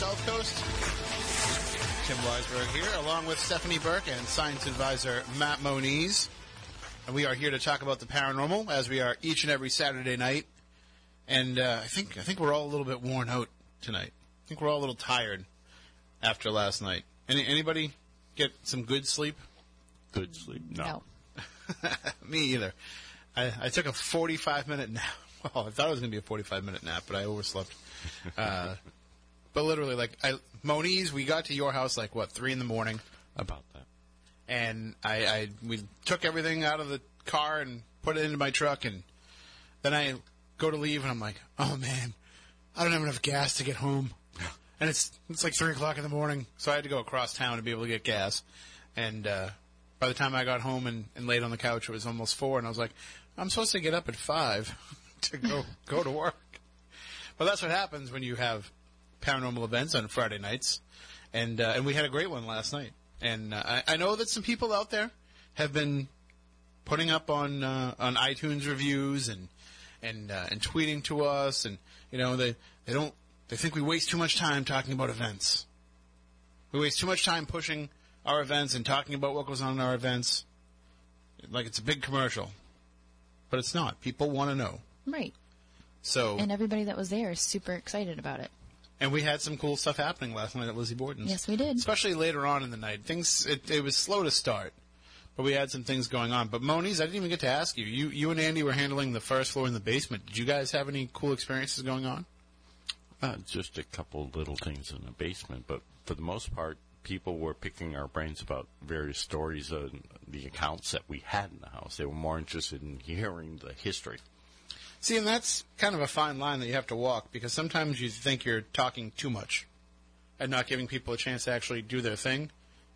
spooky South Coast. Tim Weisberg here, along with Stephanie Burke and science advisor Matt Moniz. And we are here to talk about the paranormal, as we are each and every Saturday night. And uh, I think I think we're all a little bit worn out tonight. I think we're all a little tired after last night. Any anybody get some good sleep? Good sleep? No. No. Me either. I, I took a 45 minute nap. Well, I thought it was going to be a 45 minute nap, but I overslept. Uh, but literally, like, I, Moniz, we got to your house like, what, 3 in the morning? About that. And I, I, we took everything out of the car and put it into my truck, and then I go to leave, and I'm like, oh man, I don't have enough gas to get home. And it's, it's like 3 o'clock in the morning, so I had to go across town to be able to get gas. And, uh, by the time I got home and, and laid on the couch, it was almost four, and I was like, I'm supposed to get up at five to go go to work. But that's what happens when you have paranormal events on Friday nights, and uh, and we had a great one last night. And uh, I, I know that some people out there have been putting up on uh, on iTunes reviews and and uh, and tweeting to us, and you know they they don't they think we waste too much time talking about events. We waste too much time pushing our events and talking about what goes on in our events like it's a big commercial. But it's not. People want to know. Right. So, And everybody that was there is super excited about it. And we had some cool stuff happening last night at Lizzie Borden's. Yes, we did. Especially later on in the night. Things it, it was slow to start, but we had some things going on. But Moniz, I didn't even get to ask you. You you and Andy were handling the first floor in the basement. Did you guys have any cool experiences going on? Uh, just a couple little things in the basement, but for the most part, people were picking our brains about various stories and the accounts that we had in the house. They were more interested in hearing the history. See, and that's kind of a fine line that you have to walk because sometimes you think you're talking too much and not giving people a chance to actually do their thing.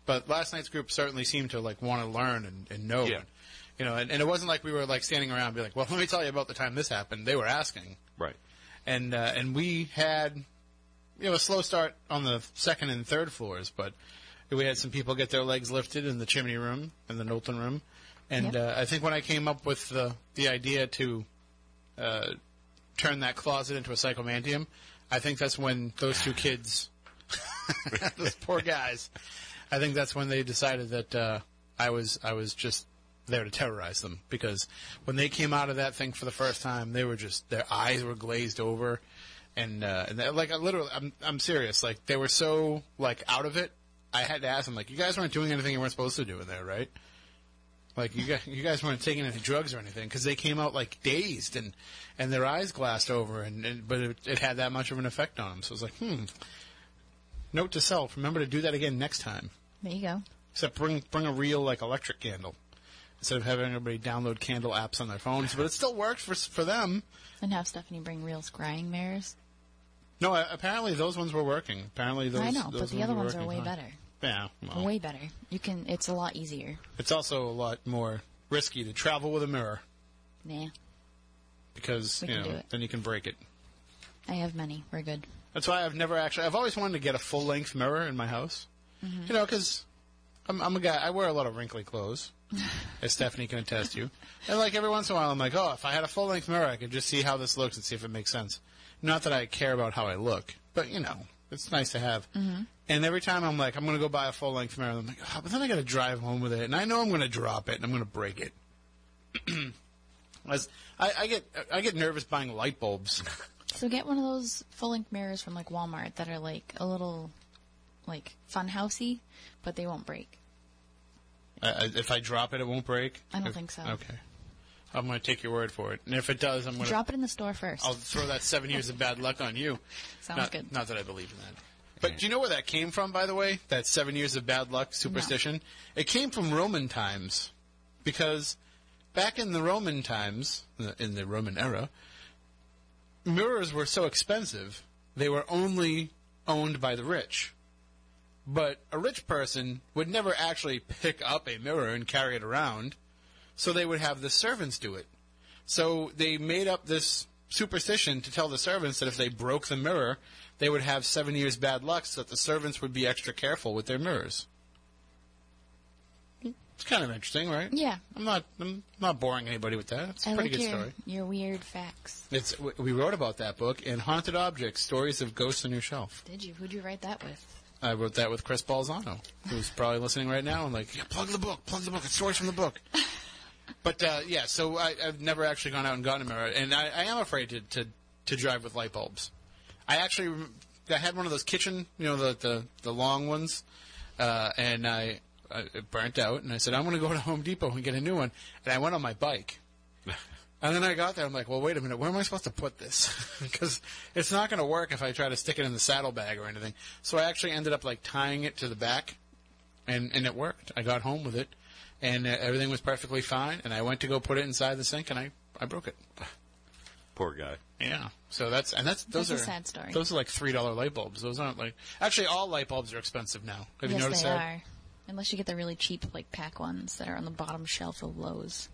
But last night's group certainly seemed to like want to learn and, and know. Yeah. You know, and, and it wasn't like we were like standing around and be like, well, let me tell you about the time this happened. They were asking. Right. And, uh, and we had, you know, a slow start on the second and third floors, but we had some people get their legs lifted in the chimney room and the Knowlton room. And, Yep. uh, I think when I came up with the, the idea to, uh, turn that closet into a psychomanteum, I think that's when those two kids, those poor guys, I think that's when they decided that uh, I was I was just there to terrorize them because when they came out of that thing for the first time, they were just their eyes were glazed over, and uh, and like I literally, I'm I'm serious, like they were so like out of it. I had to ask them like, you guys weren't doing anything you weren't supposed to do in there, right? Like you guys, you guys weren't taking any drugs or anything because they came out like dazed and and their eyes glassed over, and, and but it, it had that much of an effect on them. So I was like, hmm. Note to self: remember to do that again next time. There you go. Except bring bring a real like electric candle instead of having everybody download candle apps on their phones. But it still worked for for them. And have Stephanie bring real scrying mirrors. No, apparently those ones were working. Apparently those. I know, those but the other ones are way fine. better. Yeah, well, Way better. You can. It's a lot easier. it's also a lot more risky to travel with a mirror Nah, because We you can know it. then you can break it. I have many. We're good. That's why I've never actually. I've always wanted to get a full length mirror in my house. Mm-hmm. You know, because I'm, I'm a guy. I wear a lot of wrinkly clothes, as Stephanie can attest to. And like every once in a while, I'm like, oh, if I had a full length mirror, I could just see how this looks and see if it makes sense. Not that I care about how I look, but you know, it's nice to have. And every time I'm like, I'm going to go buy a full length mirror, I'm like, oh, but then I got to drive home with it, and I know I'm going to drop it and I'm going to break it. As I, I get, I get nervous buying light bulbs. So get one of those full length mirrors from like Walmart that are like a little like fun housey, but they won't break. I- if I drop it, it won't break. I don't If- think so. Okay, I'm going to take your word for it. And if it does, I'm going to. Drop it in the store 1st I'll throw that seven years of bad luck on you. Sounds not, good. Not that I believe in that. But do you know where that came from, by the way? That seven years of bad luck superstition? It came from Roman times. Because back in the Roman times, in the Roman era, mirrors were so expensive, they were only owned by the rich. But a rich person would never actually pick up a mirror and carry it around, so they would have the servants do it. So they made up this superstition to tell the servants that if they broke the mirror, they would have seven years bad luck, so that the servants would be extra careful with their mirrors. It's kind of interesting, right? Yeah. I'm not. I'm not boring anybody with that. It's a I pretty like good your, story. your weird facts. It's we wrote about that book in Haunted Objects: Stories of Ghosts on Your Shelf. Did you? Who'd you write that with? I wrote that with Chris Balzano, who's probably listening right now and like, yeah, plug the book, plug the book. It's stories from the book. but uh, yeah, so I, I've never actually gone out and gotten a mirror, and I, I am afraid to, to to drive with light bulbs. I actually I had one of those kitchen, you know, the the, the long ones, uh, and I, I it burnt out, and I said I'm going to go to Home Depot and get a new one, and I went on my bike. And then I got there. I'm like, well, wait a minute. Where am I supposed to put this? Because it's not going to work if I try to stick it in the saddlebag or anything. So I actually ended up like tying it to the back, and and it worked. I got home with it, and uh, everything was perfectly fine. And I went to go put it inside the sink, and I I broke it. Poor guy. Yeah. So that's and that's those That's a are sad story. Those are like three dollar light bulbs. Those aren't like actually all light bulbs are expensive now. Have you yes, noticed they that? are. Unless you get the really cheap like pack ones that are on the bottom shelf of Lowe's.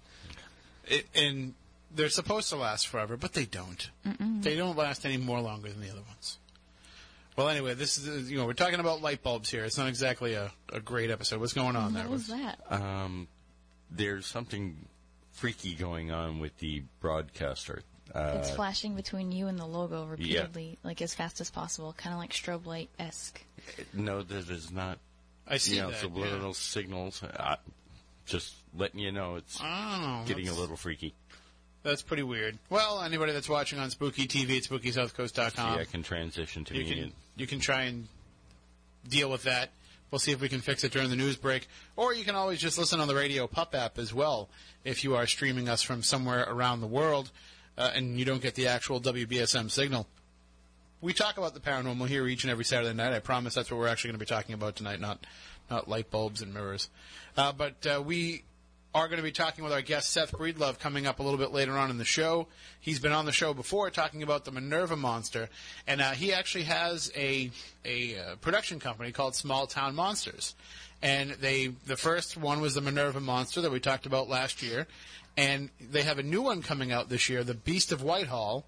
It, and they're supposed to last forever, but they don't. They don't last any more longer than the other ones. Well, anyway, this is you know we're talking about light bulbs here. It's not exactly a, a great episode. What's going on there? What was that? Um, there's something freaky going on with the broadcaster. Uh, it's flashing between you and the logo repeatedly, like as fast as possible, kind of like strobe light esque. no, that is not. I see you know, that. subliminal yeah. signals. I, just letting you know, it's I know. getting a little freaky. That's pretty weird. Well, anybody that's watching on Spooky TV at SpookySouthCoast.com, yeah, I can transition to you me. can you can try and deal with that. We'll see if we can fix it during the news break, or you can always just listen on the Radio Pup app as well if you are streaming us from somewhere around the world uh, and you don't get the actual WBSM signal. We talk about the paranormal here each and every Saturday night. I promise that's what we're actually going to be talking about tonight, not not light bulbs and mirrors. Uh, but uh, we are going to be talking with our guest Seth Breedlove coming up a little bit later on in the show. He's been on the show before talking about the Minerva monster, and uh, he actually has a a uh, production company called Small Town Monsters. And they the first one was the Minerva monster that we talked about last year, and they have a new one coming out this year, the Beast of Whitehall,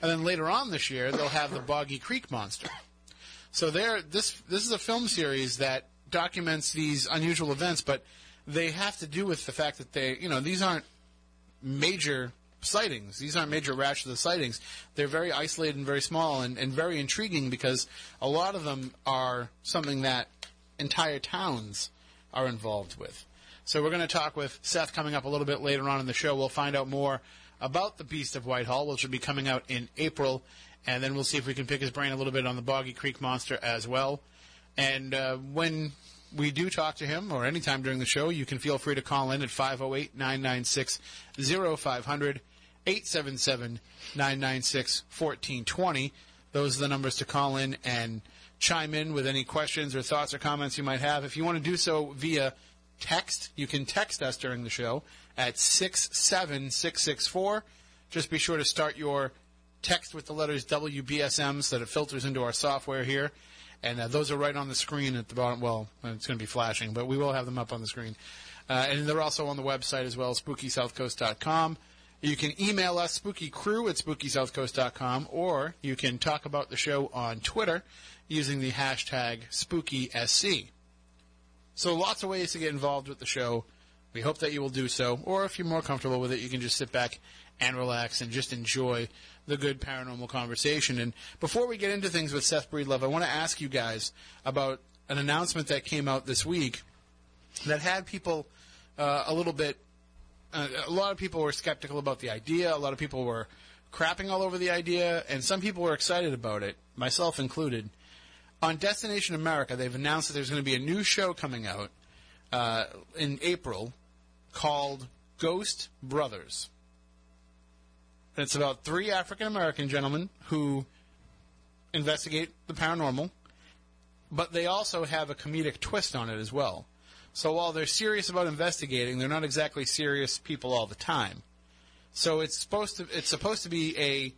and then later on this year they'll have the Boggy Creek monster. So there, this this is a film series that documents these unusual events, but they have to do with the fact that they, you know, these aren't major sightings. These aren't major rash of the sightings. They're very isolated and very small and, and very intriguing because a lot of them are something that entire towns are involved with. So we're going to talk with Seth coming up a little bit later on in the show. We'll find out more about the Beast of Whitehall, which will be coming out in April, and then we'll see if we can pick his brain a little bit on the Boggy Creek Monster as well. And uh, when we do talk to him, or anytime during the show, you can feel free to call in at 508 996 0500, 877 996 1420. Those are the numbers to call in and chime in with any questions or thoughts or comments you might have. If you want to do so via text, you can text us during the show at 67664. Just be sure to start your text with the letters WBSM so that it filters into our software here. And uh, those are right on the screen at the bottom. Well, it's going to be flashing, but we will have them up on the screen. Uh, and they're also on the website as well, spookysouthcoast.com. You can email us, spookycrew at spookysouthcoast.com, or you can talk about the show on Twitter using the hashtag SpookySC. So lots of ways to get involved with the show. We hope that you will do so. Or if you're more comfortable with it, you can just sit back and relax and just enjoy the good paranormal conversation. And before we get into things with Seth Breedlove, I want to ask you guys about an announcement that came out this week that had people uh, a little bit. Uh, a lot of people were skeptical about the idea. A lot of people were crapping all over the idea, and some people were excited about it, myself included. On Destination America, they've announced that there's going to be a new show coming out uh, in April called Ghost Brothers. And it's about three African American gentlemen who investigate the paranormal, but they also have a comedic twist on it as well. So while they're serious about investigating, they're not exactly serious people all the time. So it's supposed to it's supposed to be a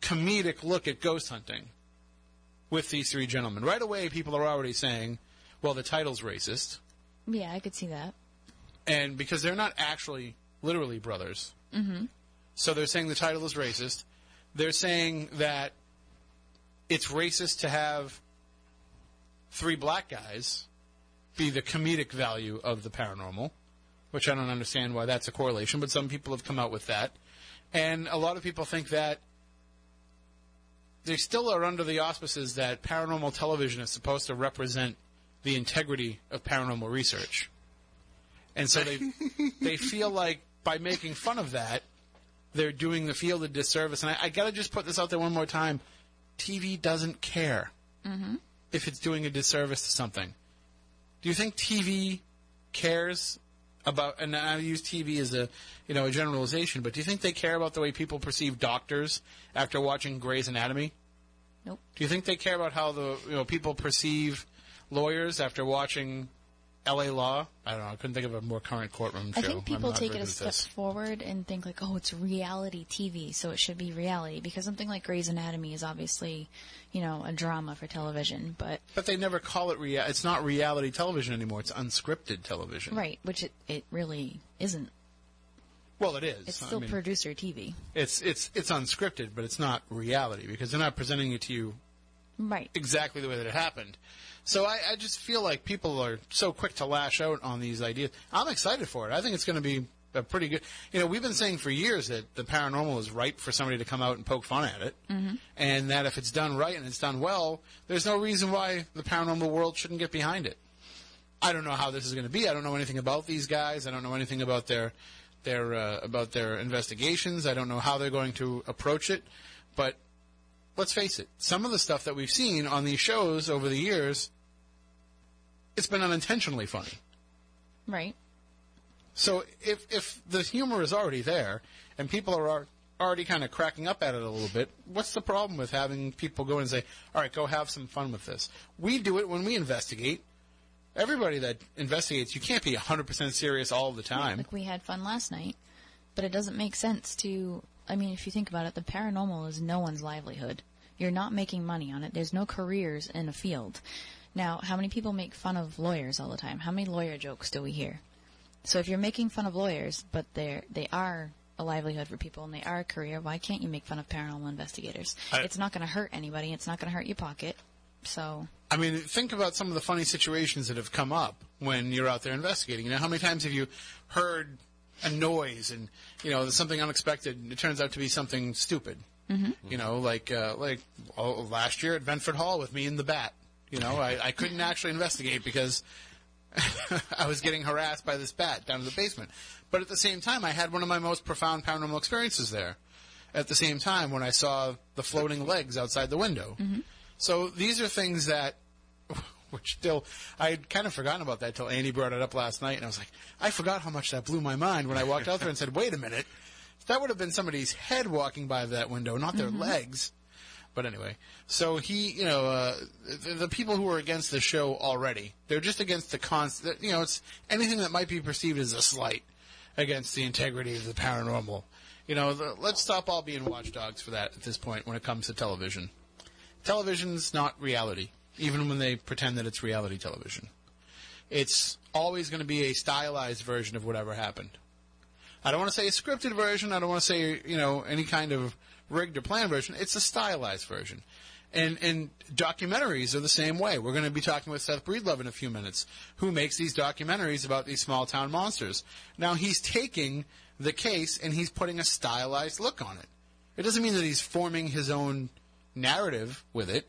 comedic look at ghost hunting with these three gentlemen. Right away, people are already saying, "Well, the title's racist," Yeah, I could see that. and because they're not actually literally brothers, mm-hmm. So they're saying the title is racist. They're saying that it's racist to have three black guys be the comedic value of the paranormal, which I don't understand why that's a correlation, but some people have come out with that. And a lot of people think that they still are under the auspices that paranormal television is supposed to represent the integrity of paranormal research. And so they they feel like by making fun of that, they're doing the field a disservice. And I, I got to just put this out there one more time: TV doesn't care if it's doing a disservice to something. Do you think TV cares about? And I use TV as a you know a generalization, but do you think they care about the way people perceive doctors after watching Grey's Anatomy? Nope. Do you think they care about how the you know people perceive lawyers after watching L.A. Law? I don't know. I couldn't think of a more current courtroom show. I think people take it a step this. forward and think like, oh, it's reality TV, so it should be reality. Because something like Grey's Anatomy is obviously, you know, a drama for television, but But they never call it rea- It's not reality television anymore. It's unscripted television. right, which it, it really isn't. Well, it is. It's I still mean, producer TV. it's it's it's unscripted, but it's not reality because they're not presenting it to you Right. exactly the way that it happened. So I, I just feel like people are so quick to lash out on these ideas. I'm excited for it. I think it's going to be a pretty good. You know, we've been saying for years that the paranormal is ripe for somebody to come out and poke fun at it, mm-hmm. and that if it's done right and it's done well, there's no reason why the paranormal world shouldn't get behind it. I don't know how this is going to be. I don't know anything about these guys. I don't know anything about their their uh, about their investigations. I don't know how they're going to approach it. But let's face it, some of the stuff that we've seen on these shows over the years, it's been unintentionally funny. Right. So if if the humor is already there and people are already kind of cracking up at it a little bit, what's the problem with having people go and say, "All right, go have some fun with this"? We do it when we investigate. Everybody that investigates, you can't be 100% serious all the time. Like we had fun last night, but it doesn't make sense to. I mean, if you think about it, the paranormal is no one's livelihood. You're not making money on it. There's no careers in a field. Now, how many people make fun of lawyers all the time? How many lawyer jokes do we hear? So if you're making fun of lawyers, but they're they are a livelihood for people and they are a career, why can't you make fun of paranormal investigators? I- it's not going to hurt anybody. It's not going to hurt your pocket. So I mean, think about some of the funny situations that have come up when you're out there investigating. You know, how many times have you heard a noise and you know something unexpected and it turns out to be something stupid? Mm-hmm. You know, like uh, like oh, last year at Benford Hall with me and the bat. You know, I, I couldn't actually investigate because I was getting harassed by this bat down in the basement. But at the same time, I had one of my most profound paranormal experiences there. At the same time, when I saw the floating legs outside the window. So these are things that, which still, I had kind of forgotten about that till Andy brought it up last night, and I was like, I forgot how much that blew my mind when I walked out there and said, wait a minute, that would have been somebody's head walking by that window, not their legs. But anyway, so he, you know, uh, the, the people who are against the show already, they're just against the const. You know, it's anything that might be perceived as a slight against the integrity of the paranormal. You know, the, let's stop all being watchdogs for that at this point when it comes to television. Television's not reality, even when they pretend that it's reality television. It's always going to be a stylized version of whatever happened. I don't want to say a scripted version. I don't want to say you know any kind of rigged or planned version. It's a stylized version. And and documentaries are the same way. We're going to be talking with Seth Breedlove in a few minutes, who makes these documentaries about these small town monsters. Now he's taking the case and he's putting a stylized look on it. It doesn't mean that he's forming his own narrative with it.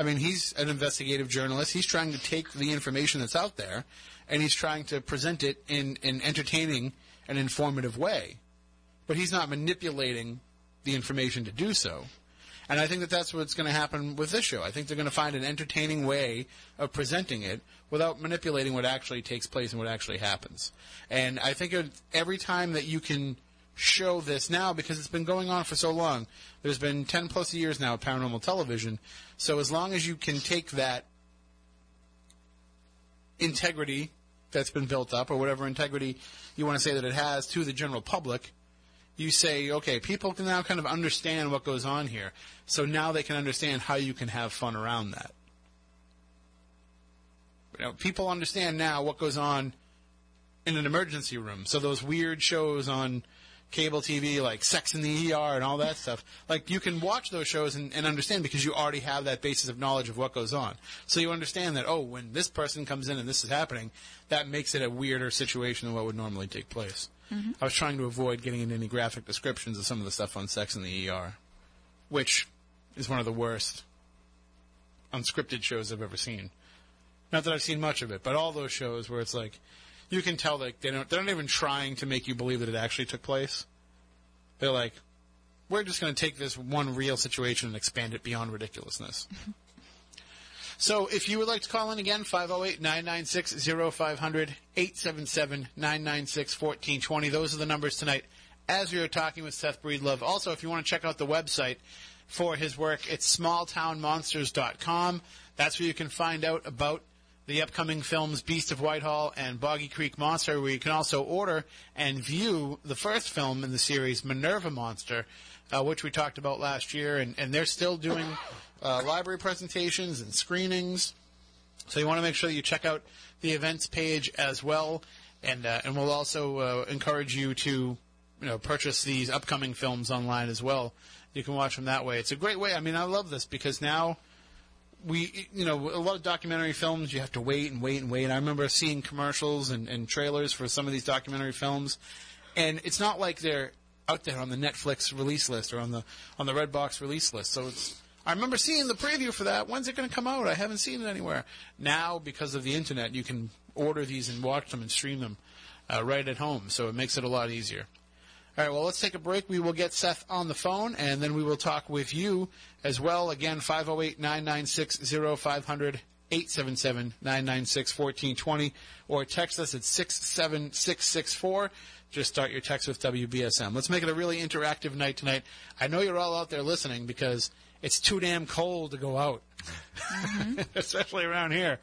I mean, he's an investigative journalist. He's trying to take the information that's out there and he's trying to present it in an entertaining and informative way. But he's not manipulating the information to do so. And I think that that's what's going to happen with this show. I think they're going to find an entertaining way of presenting it without manipulating what actually takes place and what actually happens. And I think every time that you can show this now, because it's been going on for so long, there's been 10 plus years now of paranormal television. So as long as you can take that integrity that's been built up, or whatever integrity you want to say that it has to the general public, you say, okay, people can now kind of understand what goes on here. So now they can understand how you can have fun around that. You know, people understand now what goes on in an emergency room. So those weird shows on, cable TV, like Sex in the ER and all that stuff. Like you can watch those shows and, and understand because you already have that basis of knowledge of what goes on. So you understand that oh, when this person comes in and this is happening, that makes it a weirder situation than what would normally take place. I was trying to avoid getting into any graphic descriptions of some of the stuff on Sex in the ER, which is one of the worst unscripted shows I've ever seen. Not that I've seen much of it, but all those shows where it's like you can tell that they don't they're not even trying to make you believe that it actually took place. They're like, we're just going to take this one real situation and expand it beyond ridiculousness. so if you would like to call in again, 508-996-0500, 877-996-1420. Those are the numbers tonight as we are talking with Seth Breedlove. Also, if you want to check out the website for his work, it's smalltownmonsters.com. That's where you can find out about the upcoming films Beast of Whitehall and Boggy Creek Monster, where you can also order and view the first film in the series, Minerva Monster, uh, which we talked about last year. And, and they're still doing uh, library presentations and screenings. So you want to make sure that you check out the events page as well. And, uh, and we'll also uh, encourage you to you know, purchase these upcoming films online as well. You can watch them that way. It's a great way. I mean, I love this because now we, you know, a lot of documentary films, you have to wait and wait and wait. I remember seeing commercials and, and trailers for some of these documentary films, and it's not like they're out there on the Netflix release list or on the on the Redbox release list. So it's. I remember seeing the preview for that. When's it going to come out? I haven't seen it anywhere. Now, because of the internet, you can order these and watch them and stream them uh, right at home. So it makes it a lot easier. All right, well, let's take a break. We will get Seth on the phone, and then we will talk with you as well. Again, 508 996 0500 877 996 1420, or text us at 67664. Just start your text with WBSM. Let's make it a really interactive night tonight. I know you're all out there listening because it's too damn cold to go out, especially around here.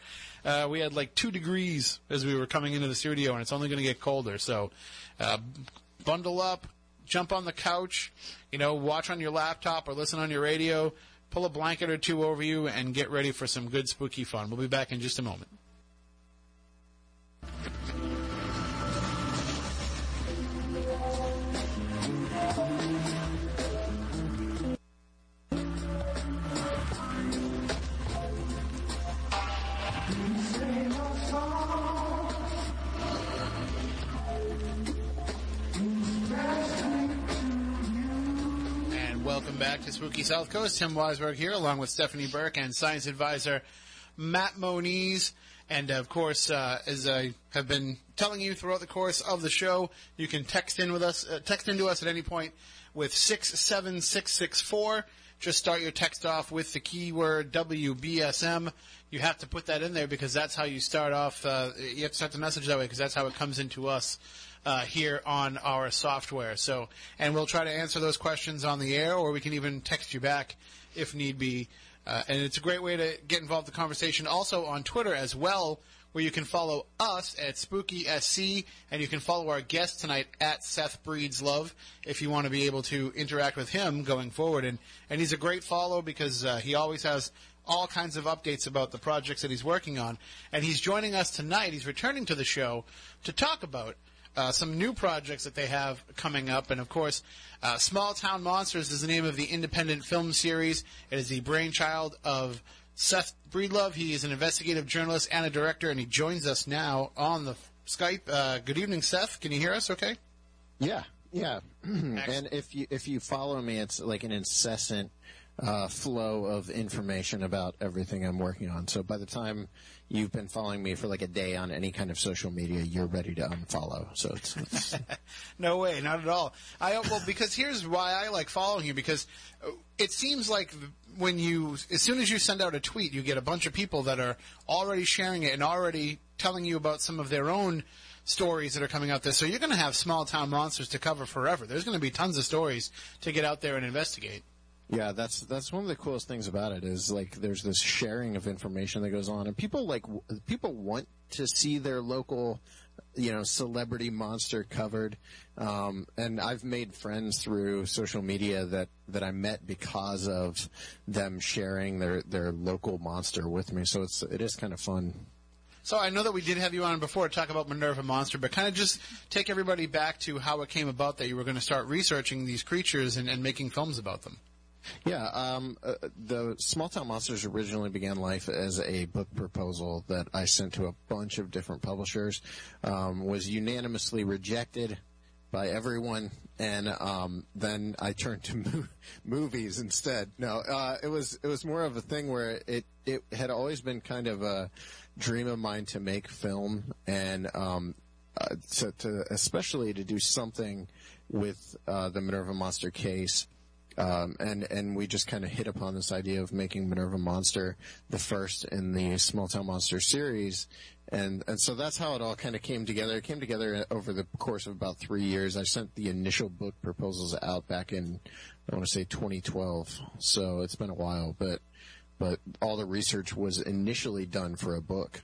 Uh, we had like two degrees as we were coming into the studio, and it's only going to get colder. So, uh, bundle up, jump on the couch, you know, watch on your laptop or listen on your radio, pull a blanket or two over you, and get ready for some good spooky fun. We'll be back in just a moment. Welcome back to Spooky South Coast. Tim Weisberg here, along with Stephanie Burke and science advisor Matt Moniz. And of course, uh, as I have been telling you throughout the course of the show, you can text in with us, uh, text into us at any point with six seven six six four. Just start your text off with the keyword WBSM. You have to put that in there because that's how you start off. Uh, you have to start the message that way because that's how it comes into us uh, here on our software. So, and we'll try to answer those questions on the air, or we can even text you back if need be. Uh, and it's a great way to get involved in the conversation. Also on Twitter as well, where you can follow us at Spooky SC, and you can follow our guest tonight at Seth Breedlove if you want to be able to interact with him going forward. And and he's a great follow because uh, he always has all kinds of updates about the projects that he's working on. And he's joining us tonight. He's returning to the show to talk about uh, some new projects that they have coming up. And of course, uh, Small Town Monsters is the name of the independent film series. It is the brainchild of Seth Breedlove. He is an investigative journalist and a director, and he joins us now on the Skype. Uh, good evening, Seth. Can you hear us okay? Yeah, yeah. and if you if you follow me, it's like an incessant uh, flow of information about everything I'm working on. So by the time you've been following me for like a day on any kind of social media, you're ready to unfollow. So it's, it's No way, not at all. I well because here's why I like following you because it seems like when you as soon as you send out a tweet, you get a bunch of people that are already sharing it and already telling you about some of their own stories that are coming out there. So you're going to have small town monsters to cover forever. There's going to be tons of stories to get out there and investigate. Yeah, that's that's one of the coolest things about it is like there's this sharing of information that goes on, and people like w- people want to see their local, you know, celebrity monster covered. Um, and I've made friends through social media that that I met because of them sharing their their local monster with me. So it's it is kind of fun. So I know that we did have you on before to talk about Minerva Monster, but kind of just take everybody back to how it came about that you were going to start researching these creatures and, and making films about them. Yeah, um, uh, the Small Town Monsters originally began life as a book proposal that I sent to a bunch of different publishers. Um, was unanimously rejected by everyone, and um, then I turned to mo- movies instead. No, uh, it was it was more of a thing where it it had always been kind of a dream of mine to make film, and um, uh, to, to especially to do something with uh, the Minerva Monster case. Um, and and we just kind of hit upon this idea of making Minerva Monster the first in the Small Town Monster series, and and so that's how it all kind of came together. It came together over the course of about three years. I sent the initial book proposals out back in I want to say 2012, so it's been a while, but but all the research was initially done for a book.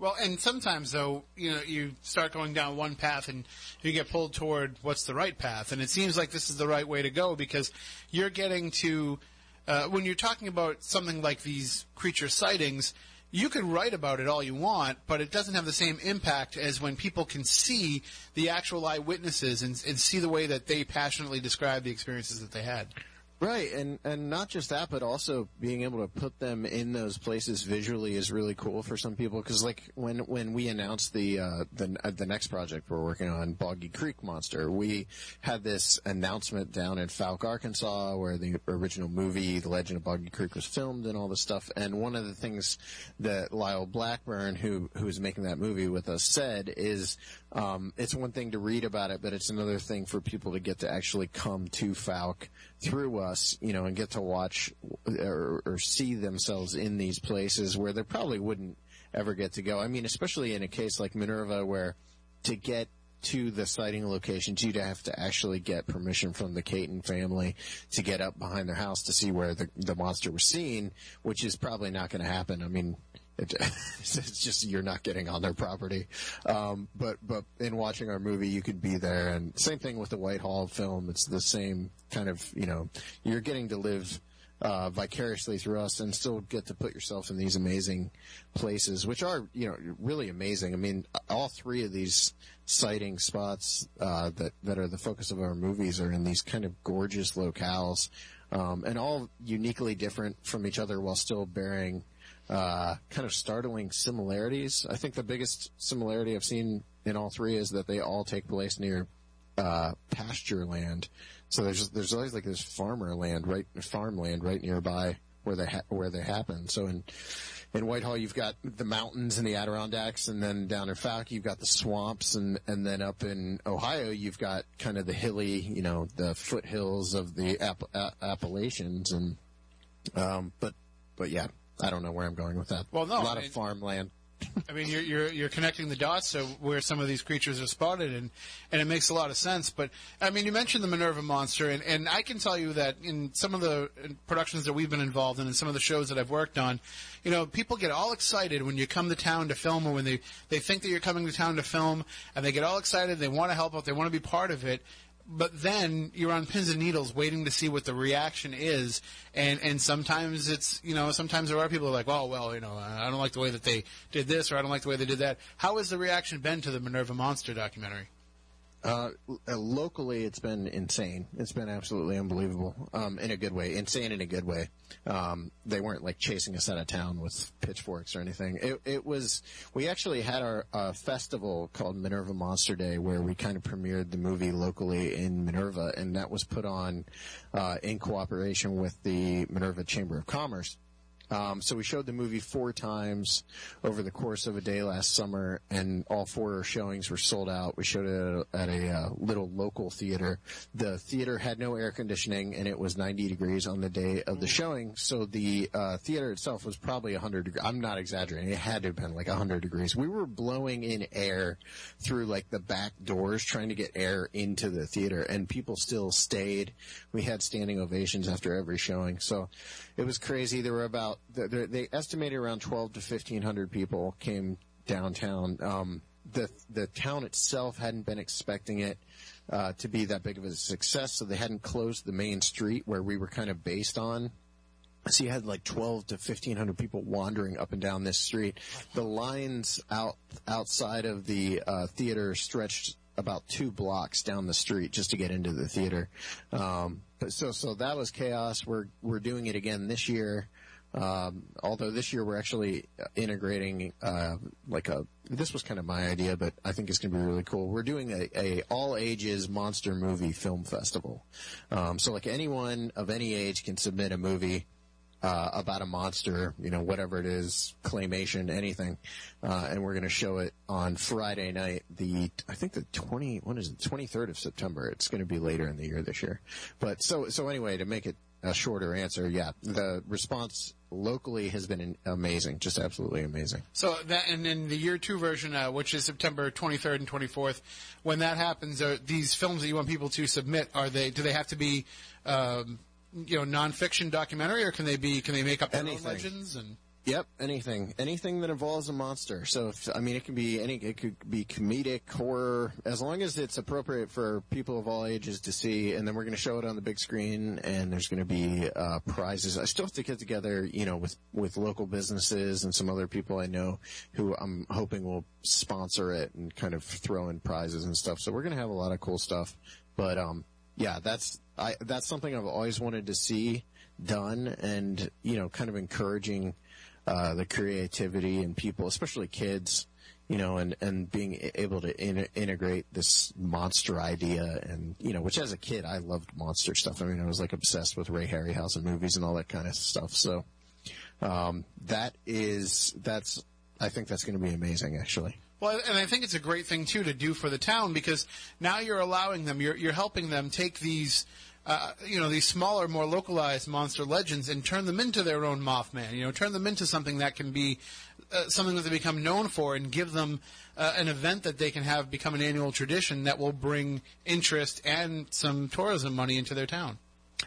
Well, and sometimes though, you know, you start going down one path and you get pulled toward what's the right path, and it seems like this is the right way to go because you're getting to uh, when you're talking about something like these creature sightings. You can write about it all you want, but it doesn't have the same impact as when people can see the actual eyewitnesses and, and see the way that they passionately describe the experiences that they had. Right, and and not just that, but also being able to put them in those places visually is really cool for some people. Because like when when we announced the uh, the uh, the next project we're working on, Boggy Creek Monster, we had this announcement down in Fouke, Arkansas, where the original movie, The Legend of Boggy Creek, was filmed and all this stuff. And one of the things that Lyle Blackburn, who who is making that movie with us, said is um, it's one thing to read about it, but it's another thing for people to get to actually come to Fouke through us, you know, and get to watch or, or see themselves in these places where they probably wouldn't ever get to go. I mean, especially in a case like Minerva, where to get to the sighting locations, you'd have to actually get permission from the Cayton family to get up behind their house to see where the, the monster was seen, which is probably not going to happen. I mean, it, it's just you're not getting on their property. Um, but but in watching our movie, you could be there, and same thing with the Whitehall film. It's the same kind of you know you're getting to live. Uh, vicariously through us and still get to put yourself in these amazing places, which are, you know, really amazing. I mean, all three of these sighting spots, uh, that, that are the focus of our movies are in these kind of gorgeous locales, um, and all uniquely different from each other while still bearing, uh, kind of startling similarities. I think the biggest similarity I've seen in all three is that they all take place near uh, pasture land. So there's there's always like this farmer land right farmland right nearby where they ha- where they happen. So in in Whitehall you've got the mountains and the Adirondacks, and then down in Fouke you've got the swamps, and and then up in Ohio you've got kind of the hilly, you know, the foothills of the App- A- Appalachians, and um, but but yeah, I don't know where I'm going with that. Well, no, a lot I of farmland. I mean, you're, you're you're connecting the dots to where some of these creatures are spotted, and and it makes a lot of sense. But I mean, you mentioned the Minerva monster, and and I can tell you that in some of the productions that we've been involved in, and some of the shows that I've worked on, you know, people get all excited when you come to town to film, or when they they think that you're coming to town to film, and they get all excited, they want to help out, they want to be part of it. But then you're on pins and needles waiting to see what the reaction is, and and sometimes it's you know sometimes there are people who are like oh well you know I don't like the way that they did this or I don't like the way they did that. How has the reaction been to the Minerva Monster documentary? Uh, locally, it's been insane. It's been absolutely unbelievable, um, in a good way. Insane in a good way. Um, they weren't like chasing us out of town with pitchforks or anything. It, it was. We actually had our uh, festival called Minerva Monster Day, where we kind of premiered the movie locally in Minerva, and that was put on uh, in cooperation with the Minerva Chamber of Commerce. Um, so we showed the movie four times over the course of a day last summer, and all four showings were sold out. We showed it at a, at a uh, little local theater. The theater had no air conditioning, and it was 90 degrees on the day of the showing. So the uh, theater itself was probably 100 degrees. I'm not exaggerating. It had to have been like 100 degrees. We were blowing in air through like the back doors, trying to get air into the theater, and people still stayed. We had standing ovations after every showing. So it was crazy. There were about they- they estimated around twelve to fifteen hundred people came downtown. Um, the the town itself hadn't been expecting it uh, to be that big of a success, so they hadn't closed the main street where we were kind of based on. So you had like 12 to 1500 people wandering up and down this street. The lines out outside of the uh, theater stretched about two blocks down the street just to get into the theater. Um, but so so that was chaos. We're we're doing it again this year. Um, although this year we're actually integrating uh, like a this was kind of my idea, but I think it's going to be really cool. We're doing a, a all ages monster movie film festival. Um, so like anyone of any age can submit a movie uh, about a monster, you know, whatever it is, claymation, anything, uh, and we're going to show it on Friday night, the I think the twenty what is it, twenty third of September. It's going to be later in the year this year, but so so anyway, to make it a shorter answer, yeah, the response locally has been amazing, just absolutely amazing. So that, and in the year two version, uh, which is September 23rd and 24th, when that happens, are these films that you want people to submit, are they, do they have to be, um, you know, nonfiction documentary, or can they be, can they make up their Anything. own legends and? Yep, anything, anything that involves a monster. So, if, I mean, it can be any, it could be comedic, horror, as long as it's appropriate for people of all ages to see. And then we're going to show it on the big screen, and there's going to be uh, prizes. I still have to get together, you know, with with local businesses and some other people I know who I'm hoping will sponsor it and kind of throw in prizes and stuff. So we're going to have a lot of cool stuff. But um, yeah, that's I that's something I've always wanted to see done, and you know, kind of encouraging uh, the creativity in people, especially kids, you know, and, and being able to in- integrate this monster idea and, you know, which as a kid, I loved monster stuff. I mean, I was like obsessed with Ray Harryhausen movies and all that kind of stuff. So, um, that is, that's, I think that's going to be amazing actually. Well, and I think it's a great thing too to do for the town because now you're allowing them, you're you're helping them take these, uh, you know, these smaller, more localized monster legends and turn them into their own Mothman. You know, turn them into something that can be uh, something that they become known for, and give them uh, an event that they can have become an annual tradition that will bring interest and some tourism money into their town.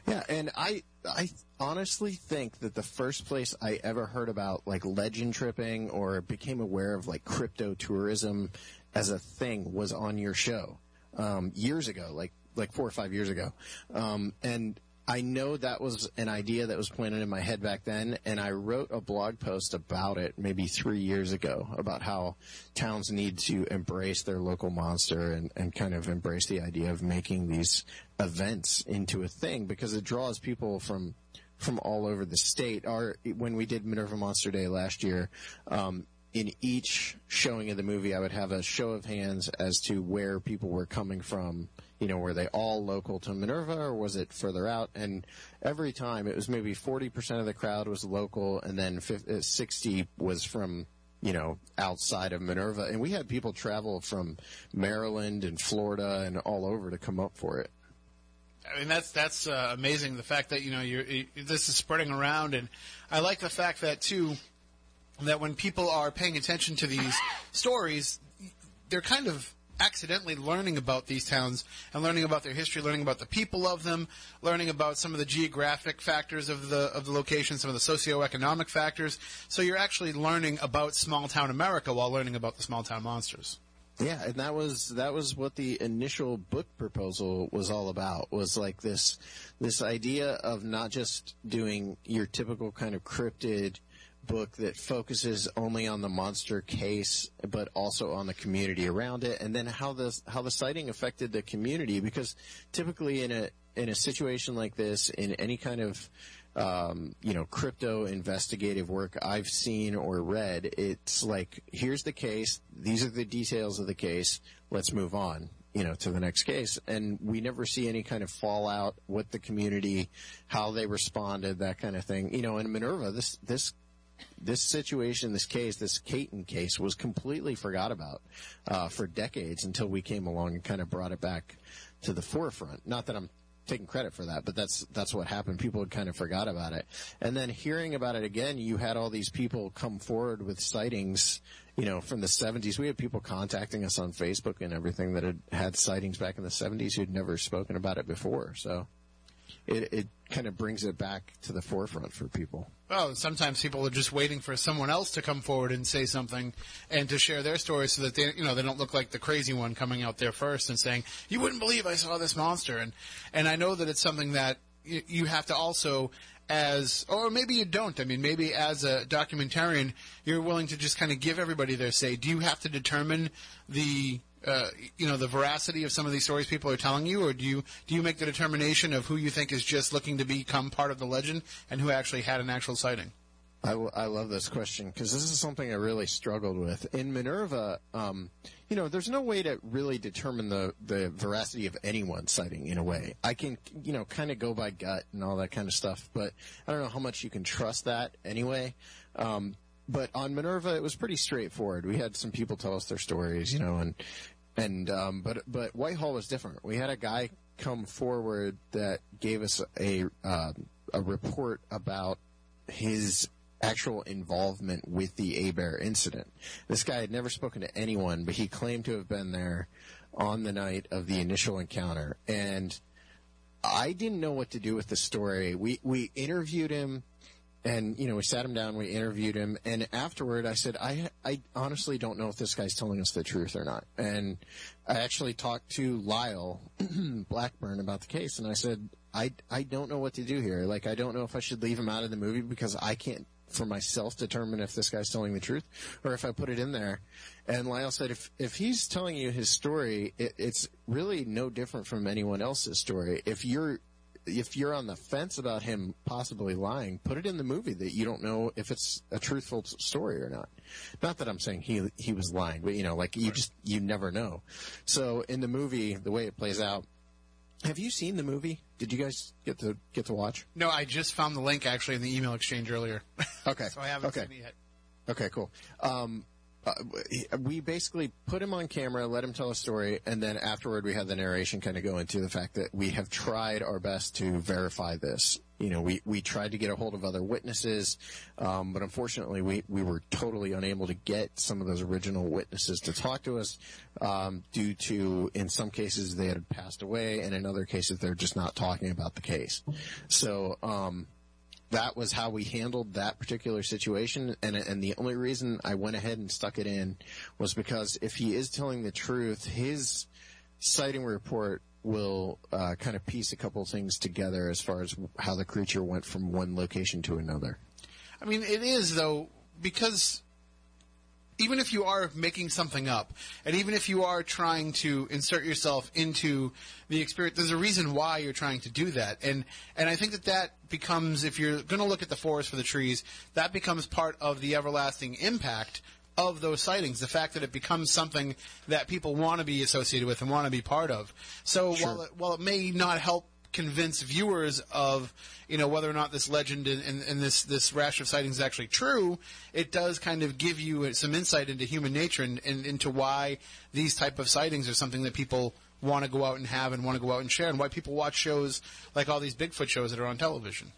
Yeah, and I I honestly think that the first place I ever heard about like legend tripping or became aware of like crypto tourism as a thing was on your show um, years ago, like like four or five years ago, um, and. I know that was an idea that was planted in my head back then, and I wrote a blog post about it maybe three years ago about how towns need to embrace their local monster and, and kind of embrace the idea of making these events into a thing because it draws people from from all over the state. Our when we did Minerva Monster Day last year, um, in each showing of the movie, I would have a show of hands as to where people were coming from. You know, were they all local to Minerva or was it further out? And every time it was maybe 40% of the crowd was local and then 50, uh, 60 was from, you know, outside of Minerva. And we had people travel from Maryland and Florida and all over to come up for it. I mean that's that's uh, amazing. The fact that you know you're, you, this is spreading around, and I like the fact that too that when people are paying attention to these stories, they're kind of accidentally learning about these towns and learning about their history, learning about the people of them, learning about some of the geographic factors of the of the location, some of the socioeconomic factors. So you're actually learning about small town America while learning about the small town monsters. Yeah, and that was that was what the initial book proposal was all about. Was like this this idea of not just doing your typical kind of cryptid book that focuses only on the monster case, but also on the community around it, and then how the how the sighting affected the community. Because typically in a in a situation like this, in any kind of um, you know, crypto investigative work I've seen or read, it's like, here's the case, these are the details of the case, let's move on, you know, to the next case. And we never see any kind of fallout with the community, how they responded, that kind of thing. You know, in Minerva, this, this, this situation, this case, this Cayton case was completely forgot about, uh, for decades until we came along and kind of brought it back to the forefront. Not that I'm taking credit for that, but that's that's what happened. People had kind of forgot about it, and then hearing about it again, you had all these people come forward with sightings. You know, from the 70s, we had people contacting us on Facebook and everything that had had sightings back in the 70s who'd never spoken about it before. So, it, it kind of brings it back to the forefront for people. Well, sometimes people are just waiting for someone else to come forward and say something and to share their story so that they, you know, they don't look like the crazy one coming out there first and saying, "You wouldn't believe I saw this monster." And and I know that it's something that you, have to also as, or maybe you don't. I mean, maybe as a documentarian, you're willing to just kind of give everybody their say. Do you have to determine the, uh, you know, the veracity of some of these stories people are telling you, or do you do you make the determination of who you think is just looking to become part of the legend and who actually had an actual sighting? I, w- I love this question because this is something I really struggled with. In Minerva, um, you know, there's no way to really determine the, the veracity of anyone's sighting in a way. I can, you know, kind of go by gut and all that kind of stuff, but I don't know how much you can trust that anyway. Um, but on Minerva, it was pretty straightforward. We had some people tell us their stories, you know, and and um, but but Whitehall was different. We had a guy come forward that gave us a uh, a report about his actual involvement with the Abair incident. This guy had never spoken to anyone, but he claimed to have been there on the night of the initial encounter. And I didn't know what to do with the story. We we interviewed him and you know we sat him down we interviewed him and afterward i said i i honestly don't know if this guy's telling us the truth or not. And i actually talked to lyle blackburn about the case and i said i i don't know what to do here. Like i don't know if i should leave him out of the movie because i can't for myself determine if this guy's telling the truth or if i put it in there. And lyle said if if he's telling you his story it, it's really no different from anyone else's story. If you're if you're on the fence about him possibly lying, put it in the movie that you don't know if it's a truthful story or not. Not that I'm saying he he was lying, but you know, like you just you never know. So in the movie, the way it plays out. Have you seen the movie? Did you guys get to get to watch? No, I just found the link actually in the email exchange earlier. Okay. so I haven't okay. seen it yet. Okay, cool. Um, uh, we basically put him on camera, let him tell a story, and then afterward we had the narration kind of go into the fact that we have tried our best to verify this. You know, we, we tried to get a hold of other witnesses, um, but unfortunately we, we were totally unable to get some of those original witnesses to talk to us um, due to, in some cases, they had passed away, and in other cases they're just not talking about the case. So, um, that was how we handled that particular situation. And, and the only reason I went ahead and stuck it in was because if he is telling the truth, his sighting report will uh, kind of piece a couple things together as far as how the creature went from one location to another. I mean, it is though because even if you are making something up, and even if you are trying to insert yourself into the experience, there's a reason why you're trying to do that. And and I think that that becomes, if you're going to look at the forest for the trees, that becomes part of the everlasting impact of those sightings. The fact that it becomes something that people want to be associated with and want to be part of. So while it, while it may not help convince viewers of you know whether or not this legend and, and, and, this this rash of sightings is actually true, it does kind of give you some insight into human nature and, and into why these type of sightings are something that people want to go out and have and want to go out and share, and why people watch shows like all these Bigfoot shows that are on television.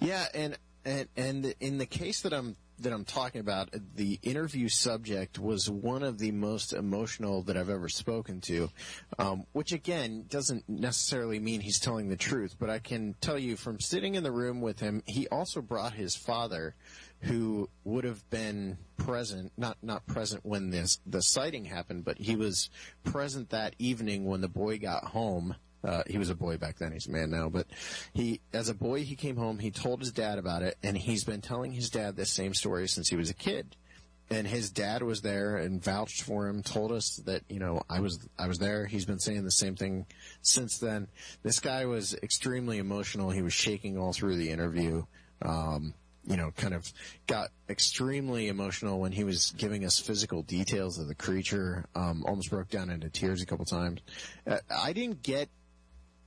Yeah, and and and in the case that I'm that I'm talking about, the interview subject was one of the most emotional that I've ever spoken to, um, which again doesn't necessarily mean he's telling the truth, but I can tell you from sitting in the room with him, he also brought his father, who would have been present, not not present when this the sighting happened, but he was present that evening when the boy got home. Uh, he was a boy back then. He's a man now. But he, as a boy, he came home. He told his dad about it, and he's been telling his dad this same story since he was a kid. And his dad was there and vouched for him. Told us that you know I was I was there. He's been saying the same thing since then. This guy was extremely emotional. He was shaking all through the interview. Um, you know, kind of got extremely emotional when he was giving us physical details of the creature. Um, almost broke down into tears a couple times. Uh, I didn't get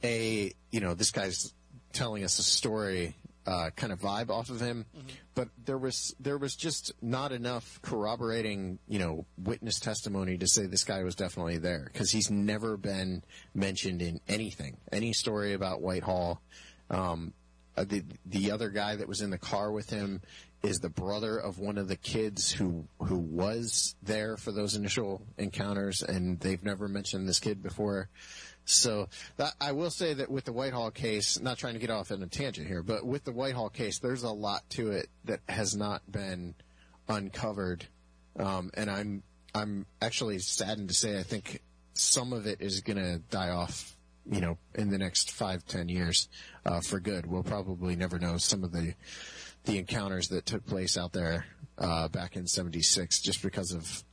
a you know this guy's telling us a story uh, kind of vibe off of him, but there was there was just not enough corroborating you know witness testimony to say this guy was definitely there because he's never been mentioned in anything any story about Whitehall. Um, uh, the the other guy that was in the car with him is the brother of one of the kids who who was there for those initial encounters, and they've never mentioned this kid before. So that, I will say that with the Whitehall case, not trying to get off on a tangent here, but with the Whitehall case, there's a lot to it that has not been uncovered, um, and I'm I'm actually saddened to say I think some of it is going to die off you know, in the next five, ten years, uh, for good. We'll probably never know some of the, the encounters that took place out there, uh, back in 76 just because of,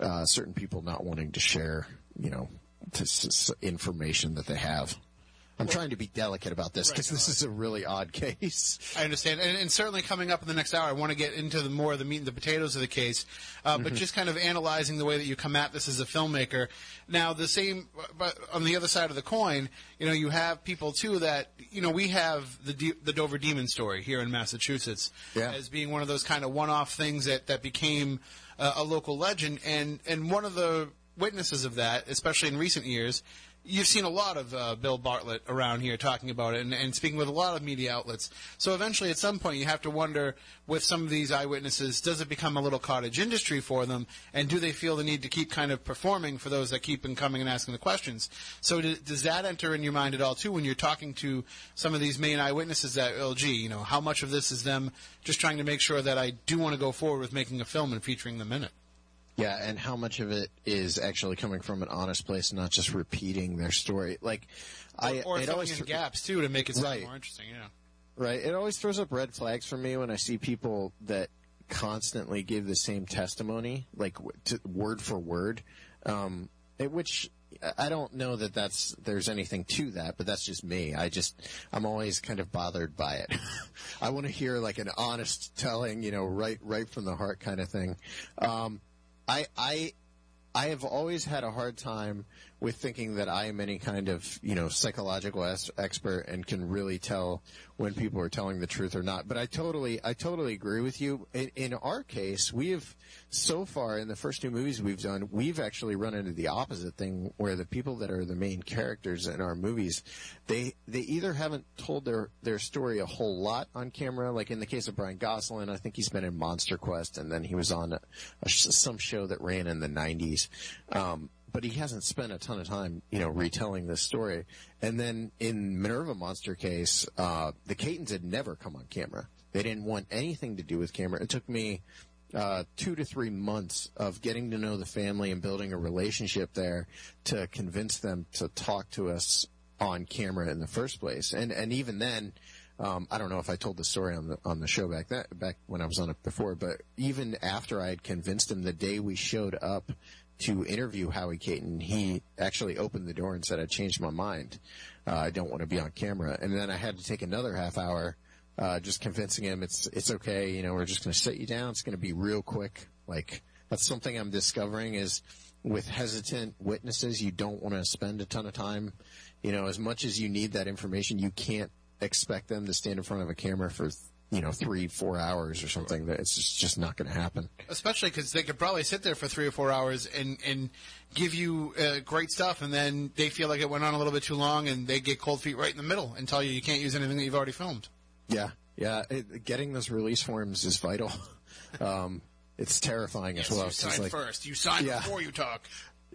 uh, certain people not wanting to share, you know, to information that they have. I'm trying to be delicate about this because this is a really odd case. I understand, and, and certainly coming up in the next hour, I want to get into the more of the meat and the potatoes of the case, uh, but just kind of analyzing the way that you come at this as a filmmaker. Now, the same, but on the other side of the coin, you know, you have people too that you know we have the D- the Dover Demon story here in Massachusetts Yeah. as being one of those kind of one-off things that that became uh, a local legend, and and one of the witnesses of that, especially in recent years, you've seen a lot of uh, Bill Bartlett around here talking about it and, and speaking with a lot of media outlets. So eventually, at some point, you have to wonder with some of these eyewitnesses, does it become a little cottage industry for them, and do they feel the need to keep kind of performing for those that keep and coming and asking the questions? So does that enter in your mind at all too when you're talking to some of these main eyewitnesses oh, gee, you know, how much of this is them just trying to make sure that I do want to go forward with making a film and featuring them in it? Yeah, and how much of it is actually coming from an honest place, not just repeating their story? Like, I or it filling always in gaps too to make it Right. more interesting. Yeah. right. It always throws up red flags for me when I see people that constantly give the same testimony, like to, word for word, um, which I don't know that that's there's anything to that, but that's just me. I just I'm always kind of bothered by it. I want to hear like an honest telling, you know, right right from the heart kind of thing. Um, I I I have always had a hard time with thinking that I am any kind of, you know, psychological expert and can really tell when people are telling the truth or not. But I totally, I totally agree with you. In, in our case, we have so far in the first two movies we've done, we've actually run into the opposite thing where the people that are the main characters in our movies, they, they either haven't told their, their story a whole lot on camera. Like in the case of Brian Gosselin, I think he's been in Monster Quest and then he was on a, a, some show that ran in the 90s. Um, but he hasn't spent a ton of time, you know, retelling this story. And then in Minerva Monster case, uh, the Caytons had never come on camera. They didn't want anything to do with camera. It took me, uh, two to three months of getting to know the family and building a relationship there to convince them to talk to us on camera in the first place. And, and even then, um, I don't know if I told the story on the on the show back that back when I was on it before, but even after I had convinced him the day we showed up to interview Howie Cayton, he actually opened the door and said, "I changed my mind. Uh, I don't want to be on camera." And then I had to take another half hour, uh, just convincing him it's it's okay. You know, we're just going to sit you down. It's going to be real quick. Like that's something I'm discovering is with hesitant witnesses, you don't want to spend a ton of time. You know, as much as you need that information, you can't expect them to stand in front of a camera for you know three, four hours or something. That it's just, just not going to happen. especially because they could probably sit there for three or four hours and and give you uh, great stuff, and then they feel like it went on a little bit too long, and they get cold feet right in the middle and tell you you can't use anything that you've already filmed. Yeah, yeah. It, getting those release forms is vital. Um, it's terrifying as well. you sign like- first. You sign Yeah. before you talk.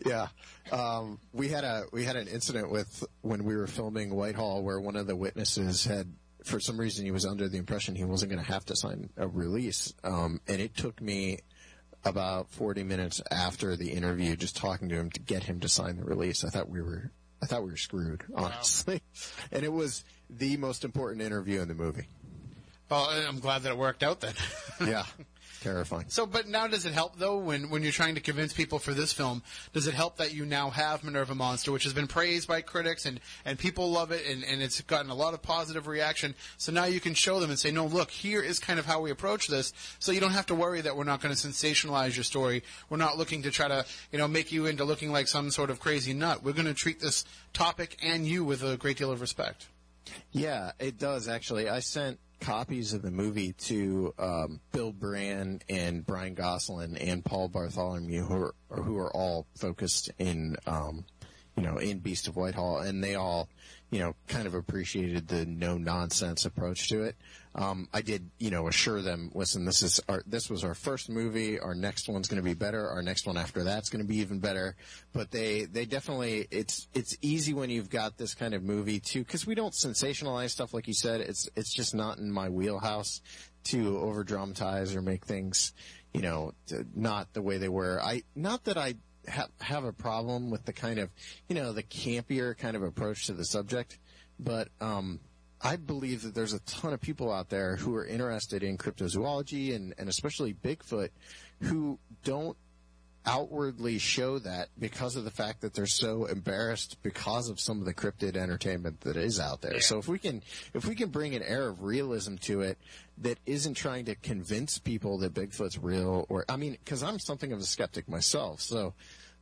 Yeah, um, we had a we had an incident with when we were filming Whitehall where one of the witnesses had, for some reason, he was under the impression he wasn't going to have to sign a release, um, and it took me about forty minutes after the interview just talking to him to get him to sign the release. I thought we were I thought we were screwed, honestly, and it was the most important interview in the movie. Well, I'm glad that it worked out then. Yeah, terrifying. So, but now does it help though when when you're trying to convince people for this film? Does it help that you now have Minerva Monster, which has been praised by critics and and people love it and and it's gotten a lot of positive reaction. So now you can show them and say, no, look, here is kind of how we approach this. So you don't have to worry that we're not going to sensationalize your story. We're not looking to try to you know make you into looking like some sort of crazy nut. We're going to treat this topic and you with a great deal of respect. Yeah, it does actually. I sent copies of the movie to um, Bill Brand and Brian Gosselin and Paul Bartholomew, who are who are all focused in um, you know in Beast of Whitehall, and they all you know kind of appreciated the no nonsense approach to it. Um, I did you know assure them, listen, this is our this was our first movie. Our next one's going to be better. Our next one after that's going to be even better. But they they definitely it's it's easy when you've got this kind of movie too because we don't sensationalize stuff like you said. It's it's just not in my wheelhouse to over dramatize or make things you know not the way they were. I not that I ha- have a problem with the kind of, you know, the campier kind of approach to the subject, but um, I believe that there's a ton of people out there who are interested in cryptozoology and, and especially Bigfoot who don't outwardly show that because of the fact that they're so embarrassed because of some of the cryptid entertainment that is out there. So if we can if we can bring an air of realism to it that isn't trying to convince people that Bigfoot's real or I mean cuz I'm something of a skeptic myself. So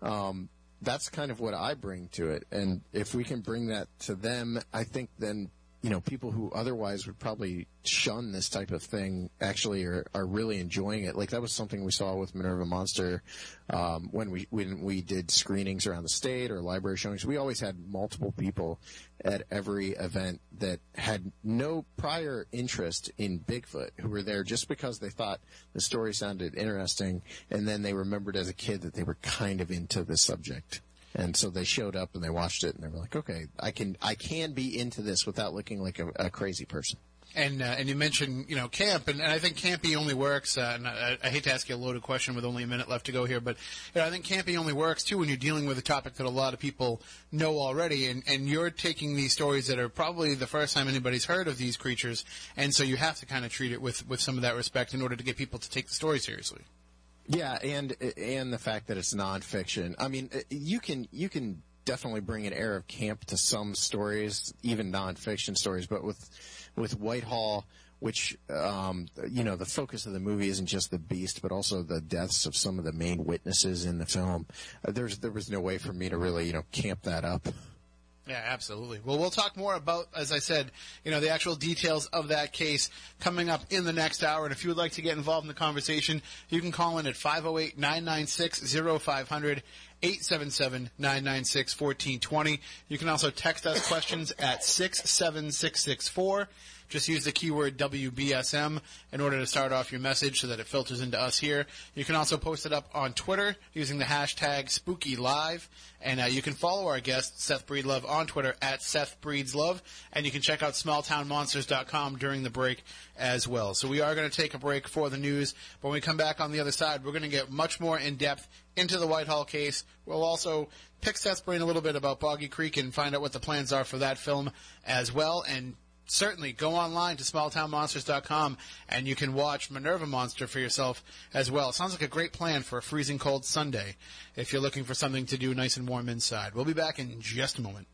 um that's kind of what I bring to it and if we can bring that to them, I think then you know, people who otherwise would probably shun this type of thing actually are, are really enjoying it. Like that was something we saw with Minerva Monster um, when we when we did screenings around the state or library showings. We always had multiple people at every event that had no prior interest in Bigfoot who were there just because they thought the story sounded interesting, and then they remembered as a kid that they were kind of into the subject. And so they showed up and they watched it and they were like, okay, I can I can be into this without looking like a, a crazy person. And uh, and you mentioned you know camp, and, and I think campy only works. Uh, and I, I hate to ask you a loaded question with only a minute left to go here, but you know, I think campy only works too when you're dealing with a topic that a lot of people know already, and and you're taking these stories that are probably the first time anybody's heard of these creatures, and so you have to kind of treat it with with some of that respect in order to get people to take the story seriously. Yeah, and and the fact that it's nonfiction. I mean, you can you can definitely bring an air of camp to some stories, even nonfiction stories. But with with Whitehall, which um, you know, the focus of the movie isn't just the beast, but also the deaths of some of the main witnesses in the film. Uh, there's there was no way for me to really you know camp that up. Yeah, absolutely. Well, we'll talk more about, as I said, you know, the actual details of that case coming up in the next hour. And if you would like to get involved in the conversation, you can call in at 508-996-0500, 877-996-1420. You can also text us questions at 67664. Just use the keyword WBSM in order to start off your message so that it filters into us here. You can also post it up on Twitter using the hashtag SpookyLive. And uh, you can follow our guest, Seth Breedlove, on Twitter at Seth Breedslove. And you can check out smalltownmonsters.com during the break as well. So we are going to take a break for the news. But when we come back on the other side, we're going to get much more in depth into the Whitehall case. We'll also pick Seth's brain a little bit about Boggy Creek and find out what the plans are for that film as well. And certainly go online to smalltownmonsters.com and you can watch Minerva Monster for yourself as well. It sounds like a great plan for a freezing cold Sunday if you're looking for something to do nice and warm inside. We'll be back in just a moment.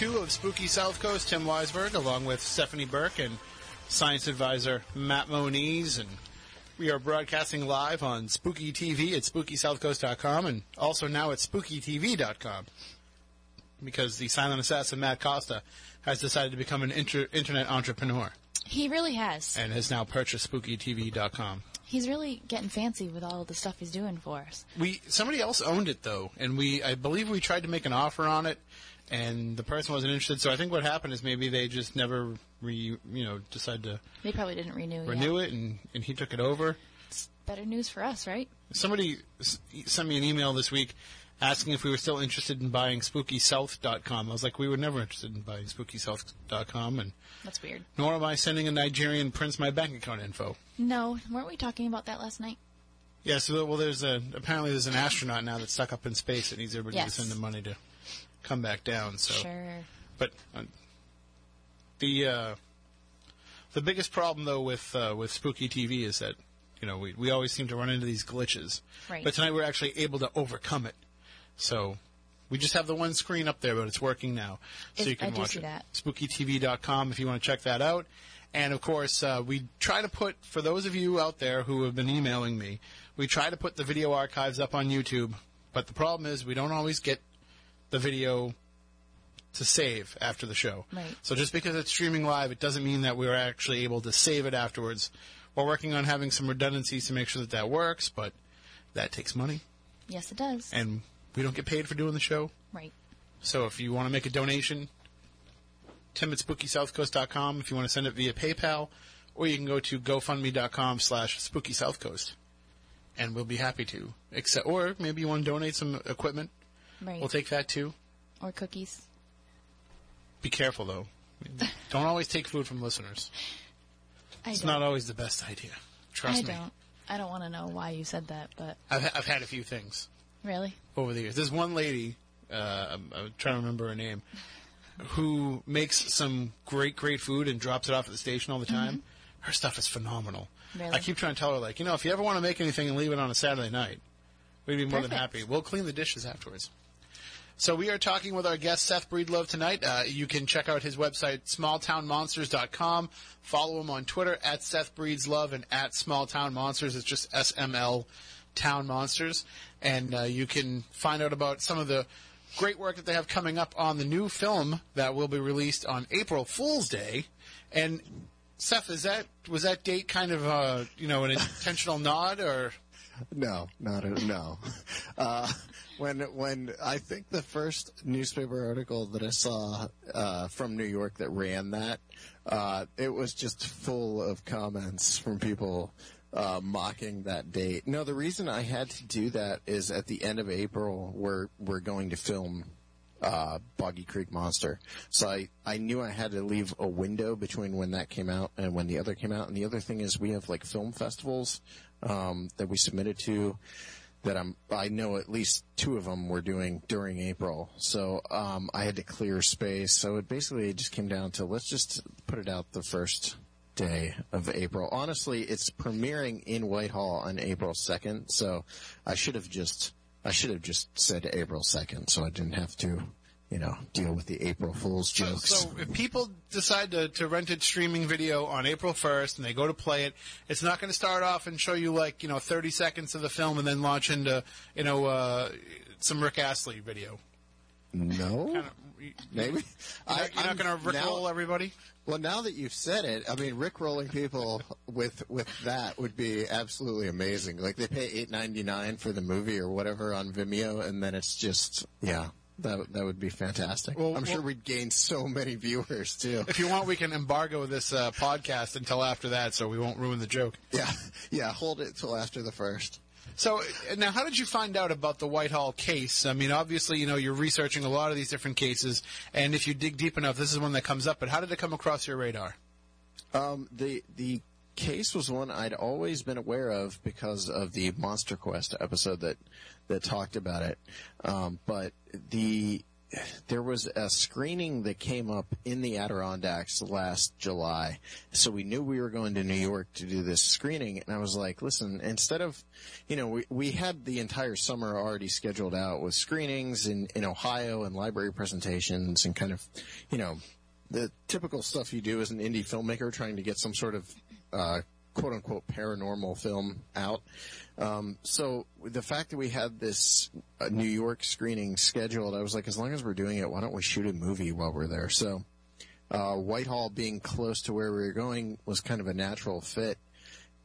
Two of Spooky South Coast. Tim Weisberg, along with Stephanie Burke and science advisor Matt Moniz. And we are broadcasting live on Spooky TV at SpookySouthCoast.com and also now at SpookyTV.com because the silent assassin Matt Costa has decided to become an inter- internet entrepreneur He really has. and has now purchased SpookyTV.com. He's really getting fancy with all the stuff he's doing for us. We somebody else owned it though, and we I believe we tried to make an offer on it, and the person wasn't interested. So I think what happened is maybe they just never re, you know decided to They probably didn't renew. renew yet. it, and and he took it over. It's better news for us, right? Somebody s- sent me an email this week asking if we were still interested in buying SpookySouth.com. I was like, we were never interested in buying SpookySouth.com, and That's weird. nor am I sending a Nigerian prince my bank account info. No, weren't we talking about that last night? Yeah, so well, there's a apparently there's an astronaut now that's stuck up in space that needs everybody Yes. to send him money to come back down. So, Sure. but uh, the uh, the biggest problem though with uh, with Spooky TV is that you know we we always seem to run into these glitches. Right. But tonight we're actually able to overcome it. So. We just have the one screen up there, but it's working now, so It- you can watch it. that. SpookyTV.com if you want to check that out. And of course, uh, we try to put for those of you out there who have been emailing me, we try to put the video archives up on YouTube. But the problem is we don't always get the video to save after the show. Right. So just because it's streaming live, it doesn't mean that we're actually able to save it afterwards. We're working on having some redundancies to make sure that that works, but that takes money, Yes, it does. and we don't get paid for doing the show. right. So if you want to make a donation, Tim at SpookySouthCoast.com if you want to send it via PayPal, or you can go to GoFundMe.com slash SpookySouthCoast, and we'll be happy to. Except, or maybe you want to donate some equipment. Right. We'll take that too. or cookies. Be careful though. Don't always take food from listeners. I It's don't. not always the best idea. Trust I me. don't. I don't want to know why you said that, but I've, I've had a few things really, over the years. There's one lady, uh, I'm, I'm trying to remember her name, who makes some great, great food and drops it off at the station all the time. Her stuff is phenomenal. Mm-hmm. Really? I keep trying to tell her, like, you know, if you ever want to make anything and leave it on a Saturday night, we'd be more than Perfect. happy. We'll clean the dishes afterwards. So we are talking with our guest Seth Breedlove tonight. Uh, you can check out his website smalltownmonsters.com. Follow him on Twitter at Seth Breeds Love and at Smalltown Monsters. It's just SML Town Monsters, and uh, you can find out about some of the great work that they have coming up on the new film that will be released on April Fool's Day. And Seth, is that was that date kind of uh, you know an intentional nod or? No, not a, no. Uh, when when I think the first newspaper article that I saw uh, from New York that ran that, uh, it was just full of comments from people uh, mocking that date. No, the reason I had to do that is at the end of April we're we're going to film uh, Boggy Creek Monster. So I, I knew I had to leave a window between when that came out and when the other came out. And the other thing is we have like film festivals um, that we submitted to that I'm I know at least two of them we're doing during April. So um, I had to clear space. So it basically just came down to let's just put it out the first day of April. Honestly, it's premiering in Whitehall on April 2nd. So I should have just I should have just said April 2nd so I didn't have to, you know, deal with the April Fool's jokes. so if people decide to, to rent it streaming video on April 1st and they go to play it, it's not going to start off and show you like, you know, 30 seconds of the film and then launch into, you know, uh, some Rick Astley video. no? Kinda- you- Maybe. You're you're I'm- not going to rickroll everybody? Well, now that you've said it, I mean, Rickrolling people with with that would be absolutely amazing. Like they pay eight ninety nine for the movie or whatever on Vimeo, and then it's just yeah, that that would be fantastic. Well, I'm sure well- we'd gain so many viewers too. If you want, we can embargo this uh, podcast until after that so we won't ruin the joke. Yeah, yeah. Hold it till after the first. So uh, now, how did you find out about the Whitehall case? I mean, obviously, you know, you're researching a lot of these different cases, and if you dig deep enough, this is one that comes up. But how did it come across your radar? Um, the the case was one I'd always been aware of because of the Monster Quest episode that that talked about it. Um, but the there was a screening that came up in the Adirondacks last July, so we knew we were going to New York to do this screening, and I was like, listen, instead of, you know, we we had the entire summer already scheduled out with screenings in in Ohio and library presentations and kind of, you know, the typical stuff you do as an indie filmmaker trying to get some sort of uh, quote unquote paranormal film out. Um, so the fact that we had this uh, New York screening scheduled, I was like, as long as we're doing it, why don't we shoot a movie while we're there? So uh, Whitehall being close to where we were going was kind of a natural fit.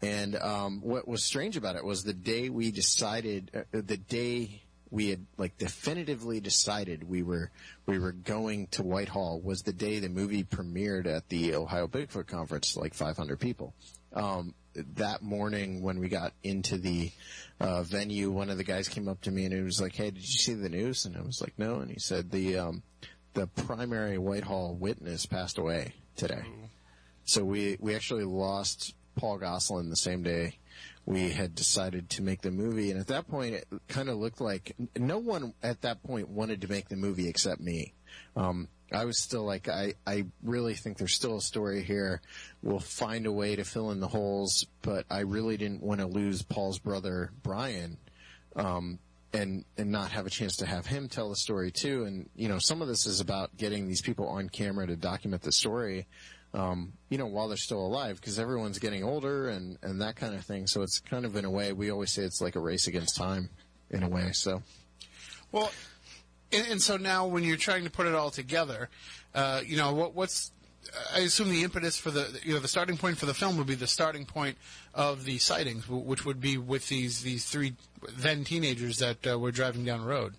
And um, what was strange about it was the day we decided, uh, the day we had like definitively decided we were we were going to Whitehall was the day the movie premiered at the Ohio Bigfoot Conference, like 500 people. Um, that morning when we got into the uh, venue, one of the guys came up to me and he was like, "Hey, did you see the news?" And I was like, "No." And he said the um, the primary Whitehall witness passed away today. So we we actually lost Paul Gosselin the same day we had decided to make the movie, and at that point, it kind of looked like no one at that point wanted to make the movie except me. Um, I was still like, I, I really think there's still a story here. We'll find a way to fill in the holes, but I really didn't want to lose Paul's brother Brian, um, and and not have a chance to have him tell the story too. And you know, some of this is about getting these people on camera to document the story um, you know, while they're still alive, because everyone's getting older and, and that kind of thing. So it's kind of in a way, we always say it's like a race against time in a way. So Well, And, and so now, when you're trying to put it all together, uh, you know, what, what's I assume the impetus for the you know the starting point for the film would be the starting point of the sightings, which would be with these these three then teenagers that uh, were driving down the road.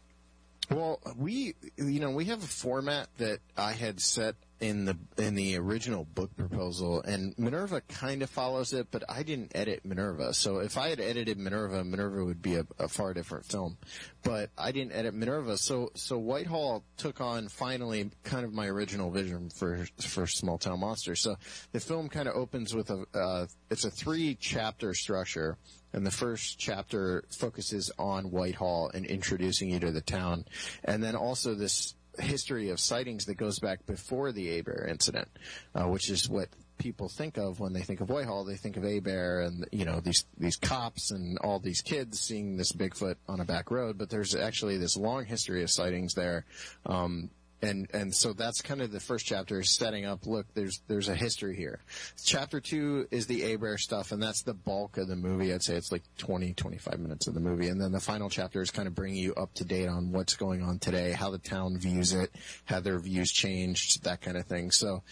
Well, we you know we have a format that I had set in the in the original book proposal, and Minerva kind of follows it, but I didn't edit Minerva. So if I had edited Minerva, Minerva would be a, a far different film. But I didn't edit Minerva, so so Whitehall took on finally kind of my original vision for for Small Town Monster. So the film kind of opens with a uh, it's a three chapter structure. And the first chapter focuses on Whitehall and introducing you to the town. And then also this history of sightings that goes back before the Abair incident, uh, which is what people think of when they think of Whitehall. They think of Abair and you know these these cops and all these kids seeing this Bigfoot on a back road. But there's actually this long history of sightings there. Um, and and so that's kind of the first chapter is setting up look there's there's a history here. Chapter two is the abair stuff and that's the bulk of the movie. I'd say it's like 20 25 minutes of the movie. And then the final chapter is kind of bringing you up to date on what's going on today how the town views it how their views changed that kind of thing. So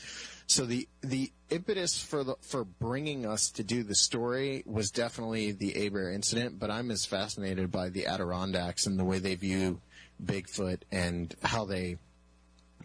so the the impetus for the for bringing us to do the story was definitely the abair incident but i'm as fascinated by the adirondacks and the way they view bigfoot and how they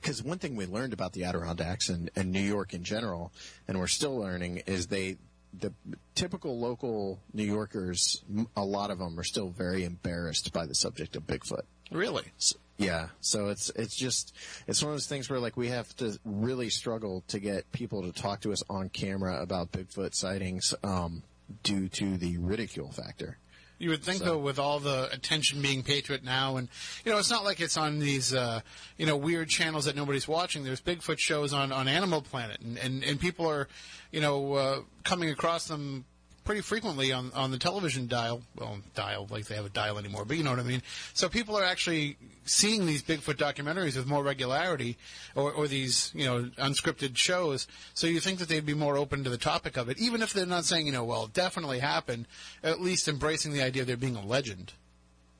because one thing we learned about the Adirondacks and, and New York in general, and we're still learning, is they the typical local New Yorkers, a lot of them are still very embarrassed by the subject of Bigfoot. Really? S- Yeah, so it's it's just it's one of those things where like we have to really struggle to get people to talk to us on camera about Bigfoot sightings um, due to the ridicule factor. You would think, So- though, with all the attention being paid to it now, and you know, it's not like it's on these uh, you know weird channels that nobody's watching. There's Bigfoot shows on on Animal Planet, and and, and people are you know uh, coming across them pretty frequently on on the television dial. Well, dial like they have a dial anymore, but you know what I mean. So people are actually seeing these Bigfoot documentaries with more regularity, or, or these you know unscripted shows. So you think that they'd be more open to the topic of it, even if they're not saying you know well it definitely happened. At least embracing the idea of there being a legend.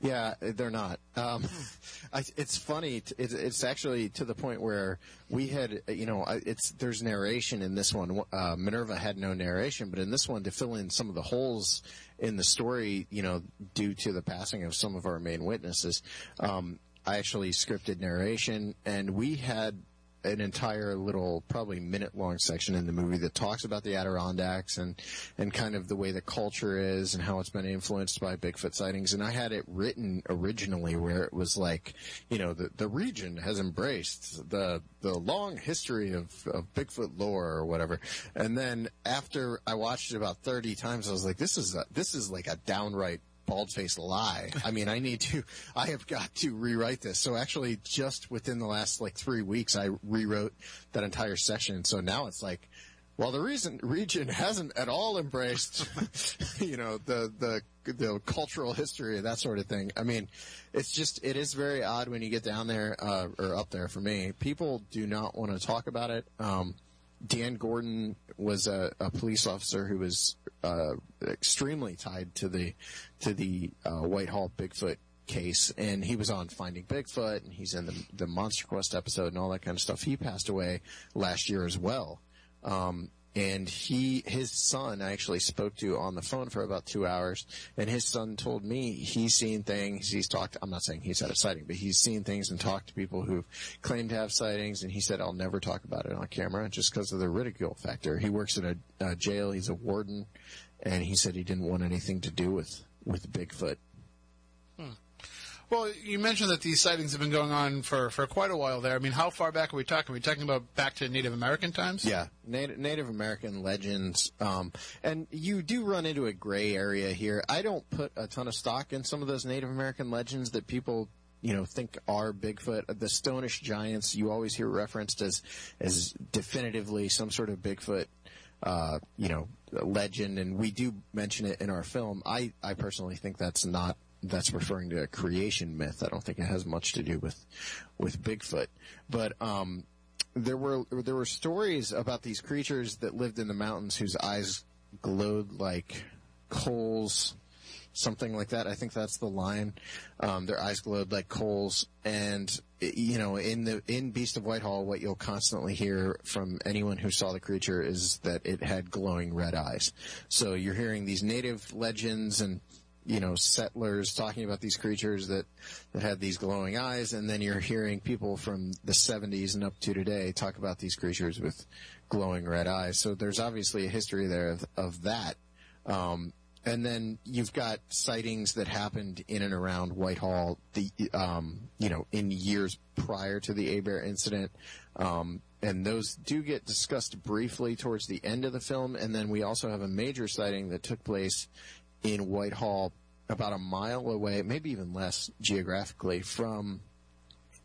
Yeah, they're not. Um, I, it's funny. t- It's, it's actually to the point where we had, you know, it's there's narration in this one. Uh, Minerva had no narration, but in this one, to fill in some of the holes in the story, you know, due to the passing of some of our main witnesses, um, I actually scripted narration, and we had an entire little, probably minute long section in the movie that talks about the Adirondacks and, and kind of the way the culture is and how it's been influenced by Bigfoot sightings. And I had it written originally where it was like, you know, the, the region has embraced the, the long history of, of Bigfoot lore or whatever. And then after I watched it about 30 times, I was like, this is a, this is like a downright bald faced lie. I mean, I need to, I have got to rewrite this. So actually, just within the last like three weeks, I rewrote that entire section. So now it's like, well, the reason region hasn't at all embraced, you know, the the the cultural history that sort of thing. I mean, it's just it is very odd when you get down there uh, or up there. For me, people do not want to talk about it. Um, Dan Gordon was a, a police officer who was uh, extremely tied to the to the uh, Whitehall Bigfoot case, and he was on Finding Bigfoot, and he's in the the Monster Quest episode and all that kind of stuff. He passed away last year as well. Um, and he, his son, I actually spoke to on the phone for about two hours, and his son told me he's seen things. He's talked. I'm not saying he's had a sighting, but he's seen things and talked to people who've claimed to have sightings. And he said, "I'll never talk about it on camera just because of the ridicule factor." He works in a uh, jail. He's a warden, and he said he didn't want anything to do with with Bigfoot. Well, you mentioned that these sightings have been going on for, for quite a while there. I mean, how far back are we talking? Are we talking about back to Native American times? Yeah, Native, Native American legends, um, and you do run into a gray area here. I don't put a ton of stock in some of those Native American legends that people, you know, think are Bigfoot. The Stonish giants you always hear referenced as as definitively some sort of Bigfoot. Uh, you know, legend, and we do mention it in our film. I, I personally think that's not that's referring to a creation myth. I don't think it has much to do with with Bigfoot. But um, there were there were stories about these creatures that lived in the mountains whose eyes glowed like coals something like that. I think that's the line. Um, their eyes glowed like coals, and you know, in the in Beast of Whitehall, what you'll constantly hear from anyone who saw the creature is that it had glowing red eyes. So you're hearing these native legends and you know settlers talking about these creatures that that had these glowing eyes, and then you're hearing people from the 70s and up to today talk about these creatures with glowing red eyes. So there's obviously a history there of, of that. Um, and then you've got sightings that happened in and around Whitehall, the um, you know, in years prior to the Abair incident, um, and those do get discussed briefly towards the end of the film. And then we also have a major sighting that took place in Whitehall, about a mile away, maybe even less geographically from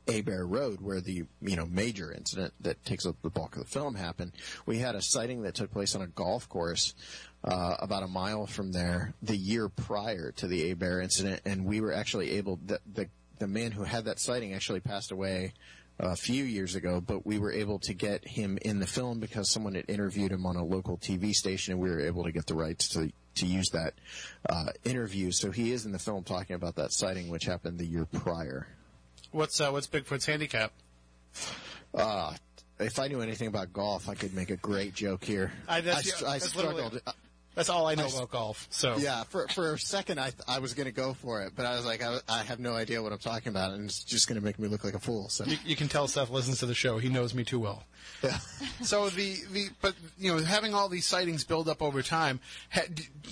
Abair Road, where the you know major incident that takes up the bulk of the film happened. We had a sighting that took place on a golf course uh, about a mile from there the year prior to the Abair incident, and we were actually able. The, the the man who had that sighting actually passed away a few years ago, but we were able to get him in the film because someone had interviewed him on a local TV station, and we were able to get the rights to to use that uh, interview. So he is in the film talking about that sighting, which happened the year prior. What's uh, what's Bigfoot's handicap? Uh, if I knew anything about golf, I could make a great joke here. I- str- I struggled. That's all I know I s- about golf. So yeah, for for a second, I I was going to go for it, but I was like, I, I have no idea what I'm talking about, and it's just going to make me look like a fool. So you, you can tell Seth listens to the show. He knows me too well. yeah. So the, the but you know having all these sightings build up over time, ha,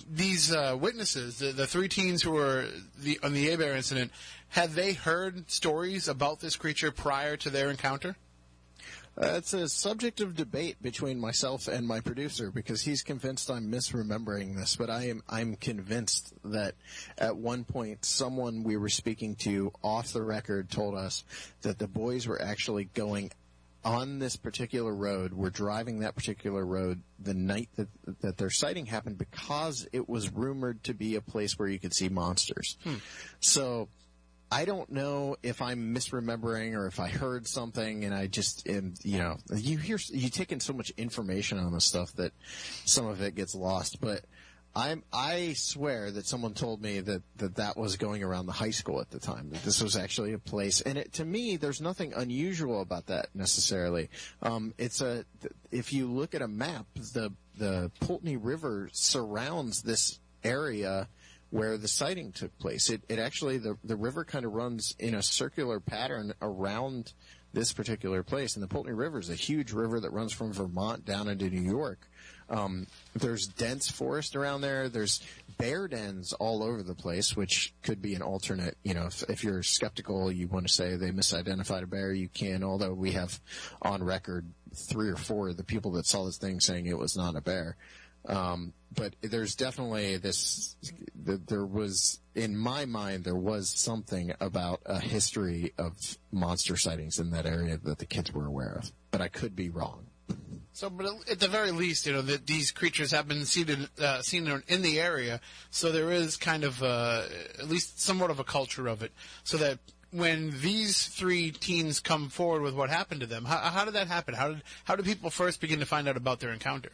these uh, witnesses, the, the three teens who were the on the Abair incident, had they heard stories about this creature prior to their encounter? Uh, it's a subject of debate between myself and my producer because he's convinced I'm misremembering this, but I am I'm convinced that at one point someone we were speaking to off the record told us that the boys were actually going on this particular road, were driving that particular road the night that that their sighting happened because it was rumored to be a place where you could see monsters. So I don't know if I'm misremembering or if I heard something and I just am, you know, you hear, you take in so much information on this stuff that some of it gets lost, but I'm, I swear that someone told me that, that that was going around the high school at the time, that this was actually a place. And it, to me, there's nothing unusual about that necessarily. Um, it's a, if you look at a map, the, the Poultney River surrounds this area where the sighting took place. It, it actually the the river kind of runs in a circular pattern around this particular place, and the Poultney River is a huge river that runs from Vermont down into New York. Um, there's dense forest around there. There's bear dens all over the place, which could be an alternate. You know, if, if you're skeptical, you want to say they misidentified a bear, you can. Although we have on record three or four of the people that saw this thing saying it was not a bear. Um, but there's definitely this. there was, in my mind, there was something about a history of monster sightings in that area that the kids were aware of. But I could be wrong. So, but at the very least, you know that these creatures have been seen in, uh, seen in- the area, so there is kind of uh, at least somewhat of a culture of it. So that when these three teens come forward with what happened to them, how, how did that happen? How did how did people first begin to find out about their encounter?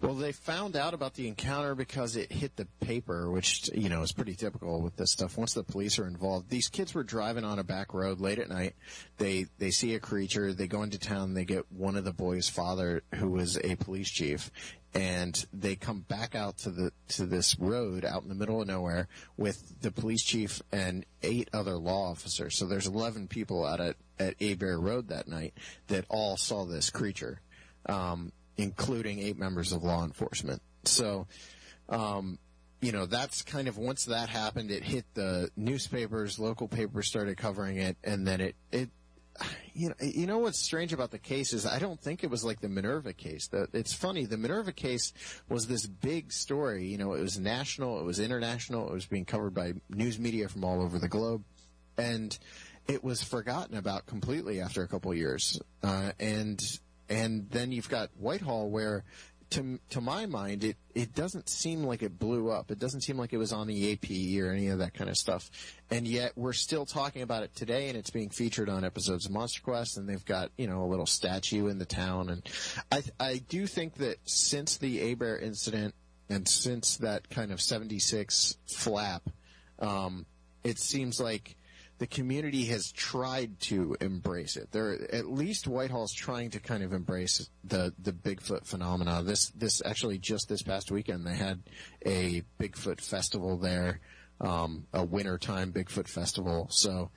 Well, they found out about the encounter because it hit the paper, which you know is pretty typical with this stuff. Once the police are involved, these kids were driving on a back road late at night. They they see a creature. They go into town. They get one of the boys' father, who was a police chief, and they come back out to the to this road out in the middle of nowhere with the police chief and eight other law officers. So there's 11 people out at at Abair Road that night that all saw this creature. Um, including eight members of law enforcement. So, um, you know, that's kind of once that happened, it hit the newspapers, local papers started covering it, and then it, it, you know, you know what's strange about the case is I don't think it was like the Minerva case. The, it's funny. The Minerva case was this big story. You know, it was national, it was international, it was being covered by news media from all over the globe, and it was forgotten about completely after a couple years. Uh, and and then you've got Whitehall, where to to my mind, it it doesn't seem like it blew up. It doesn't seem like it was on the AP or any of that kind of stuff. And yet we're still talking about it today, and it's being featured on episodes of Monster Quest. And they've got you know a little statue in the town. And I I do think that since the Abair incident. and since that kind of '76 flap, um, it seems like the community has tried to embrace it. There, at least Whitehall's trying to kind of embrace the the Bigfoot phenomena. This this actually just this past weekend they had a Bigfoot festival there, um, a wintertime Bigfoot festival. So.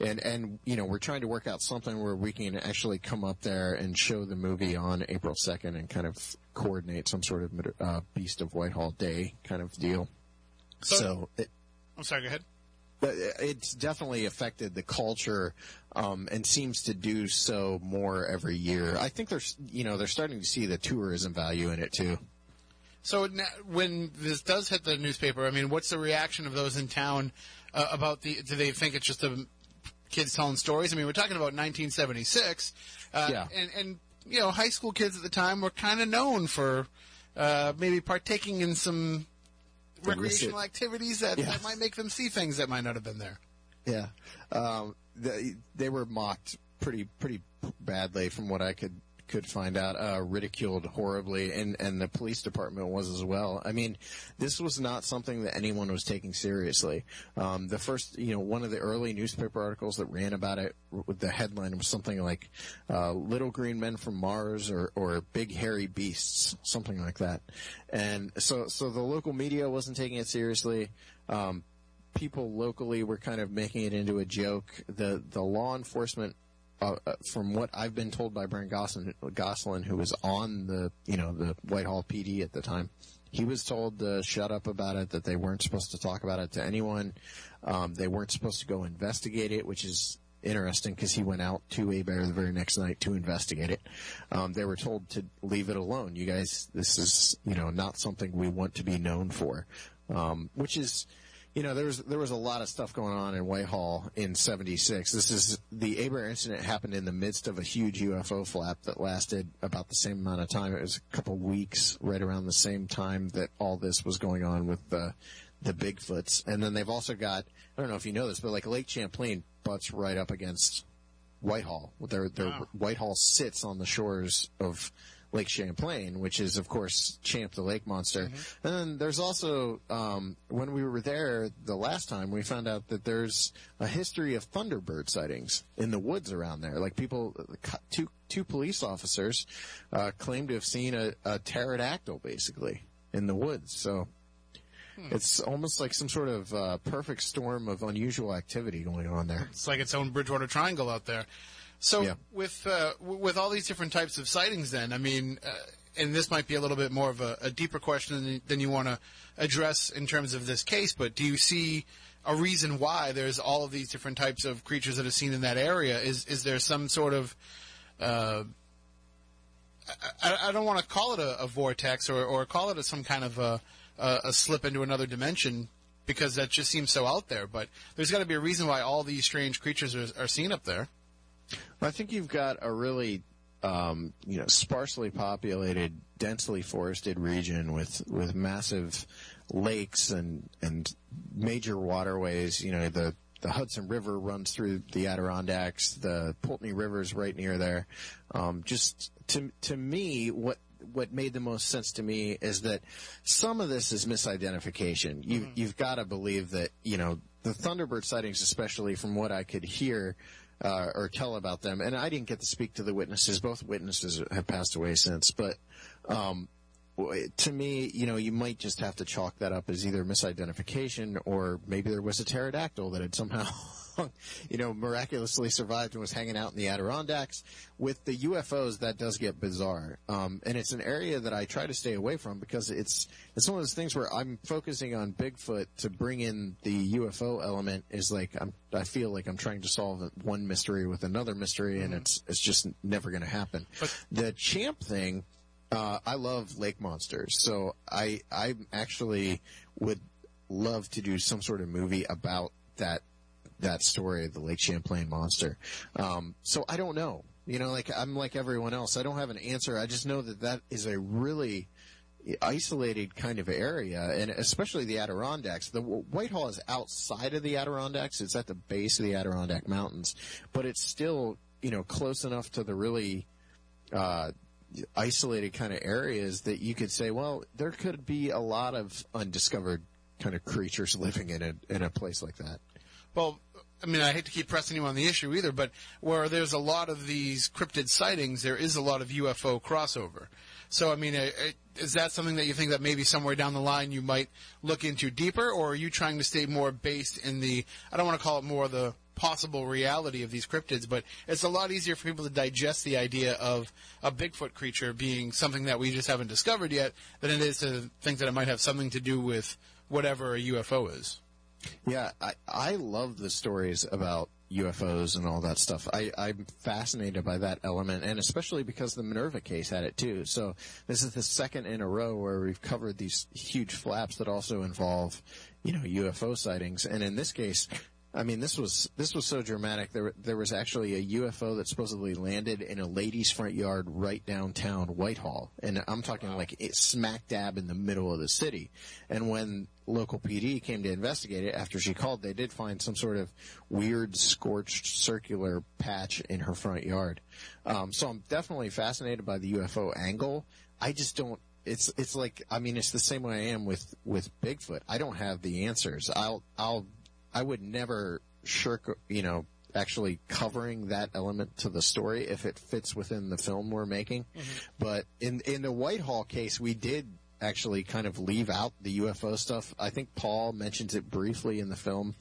And and you know we're trying to work out something where we can actually come up there and show the movie on April second and kind of coordinate some sort of uh, Beast of Whitehall Day kind of deal. So- so it, I'm sorry. Go ahead. But it's definitely affected the culture um, and seems to do so more every year. I think there's, you know, they're starting to see the tourism value in it too. So na- when this does hit the newspaper, I mean, what's the reaction of those in town uh, about the? Do they think it's just the kids telling stories? I mean, we're talking about 1976, uh, Yeah. and and you know, high school kids at the time were kind of known for uh, maybe partaking in some recreational activities that, Yeah. that might make them see things that might not have been there. Yeah, um, they, they were mocked pretty pretty badly from what I could could find out, uh, ridiculed horribly, and and the police department was as well. I mean, this was not something that anyone was taking seriously. Um, the first, you know, one of the early newspaper articles that ran about it, with the headline was something like uh, "Little Green Men from Mars" or or "Big Hairy Beasts," something like that. And so so the local media wasn't taking it seriously. Um, people locally were kind of making it into a joke. The the law enforcement, uh, uh, from what I've been told by Brian Gosselin, Gosselin, who was on the you know the Whitehall PD at the time, he was told to shut up about it. That they weren't supposed to talk about it to anyone. Um, they weren't supposed to go investigate it, which is interesting because he went out to Abair the very next night to investigate it. Um, they were told to leave it alone. You guys, this is you know not something we want to be known for, um, which is you know, there was there was a lot of stuff going on in Whitehall in '76. This is the Abair incident happened in the midst of a huge UFO flap that lasted about the same amount of time. It was a couple weeks, right around the same time that all this was going on with the the Bigfoots. And then they've also got I don't know if you know this, but like Lake Champlain butts right up against Whitehall. Their their Wow. Whitehall sits on the shores of Lake Champlain, which is of course Champ the lake monster. And then there's also um, when we were there the last time, we found out that there's a history of thunderbird sightings in the woods around there. Like people, two two police officers uh, claim to have seen a, a pterodactyl basically in the woods. So. It's almost like some sort of uh, perfect storm of unusual activity going on there. It's like its own Bridgewater Triangle out there. So Yeah. with uh, w- with all these different types of sightings, then I mean, uh, and this might be a little bit more of a, a deeper question than, you- than you want to address in terms of this case. But do you see a reason why there's all of these different types of creatures that are seen in that area? Is is there some sort of uh, I, I don't want to call it a, a vortex or, or call it a, some kind of a, a, a slip into another dimension because that just seems so out there. But there's got to be a reason why all these strange creatures are, are seen up there. I think you've got a really, um, you know, sparsely populated, densely forested region with with massive lakes and and major waterways. You know, the the Hudson River runs through the Adirondacks. The Poultney River is right near there. Um, just to to me, what what made the most sense to me is that some of this is misidentification. You, You've got to believe that you know the Thunderbird sightings, especially from what I could hear uh, or tell about them, and I didn't get to speak to the witnesses. Both witnesses have passed away since, but um, to me, you know, you might just have to chalk that up as either misidentification or maybe there was a pterodactyl that had somehow, you know, miraculously survived and was hanging out in the Adirondacks. With the UFOs, that does get bizarre, um, and it's an area that I try to stay away from because it's it's one of those things where I'm focusing on Bigfoot to bring in the UFO element is like I'm I feel like I'm trying to solve one mystery with another mystery, and it's it's just never going to happen. But- the champ thing. Uh, I love lake monsters, so I I actually would love to do some sort of movie about that that story of the Lake Champlain monster. Um, so I don't know. You know, like I'm like everyone else. I don't have an answer. I just know that that is a really isolated kind of area, and especially the Adirondacks. The Whitehall is outside of the Adirondacks. It's at the base of the Adirondack Mountains, but it's still you know close enough to the really uh, isolated kind of areas that you could say, well, there could be a lot of undiscovered kind of creatures living in a in a place like that. Well, I mean, I hate to keep pressing you on the issue either, but where there's a lot of these cryptid sightings, there is a lot of UFO crossover. So, I mean, uh, uh, is that something that you think that maybe somewhere down the line you might look into deeper, or are you trying to stay more based in the, I don't want to call it more the possible reality of these cryptids, but it's a lot easier for people to digest the idea of a Bigfoot creature being something that we just haven't discovered yet than it is to think that it might have something to do with whatever a UFO is. Yeah, I, I love the stories about UFOs and all that stuff. I, I'm fascinated by that element, and especially because the Minerva case had it too. So this is the second in a row where we've covered these huge flaps that also involve, you know, UFO sightings. And in this case, I mean, this was this was so dramatic. There there was actually a UFO that supposedly landed in a lady's front yard right downtown Whitehall, and I'm talking like it smack dab in the middle of the city. And when local PD came to investigate it after she called, they did find some sort of weird scorched circular patch in her front yard. Um, so I'm definitely fascinated by the UFO angle. I just don't. It's it's like I mean it's the same way I am with with Bigfoot. I don't have the answers. I'll I'll I would never shirk, you know, actually covering that element to the story if it fits within the film we're making. Mm-hmm. But in in the Whitehall case, we did actually kind of leave out the UFO stuff. I think Paul mentions it briefly in the film,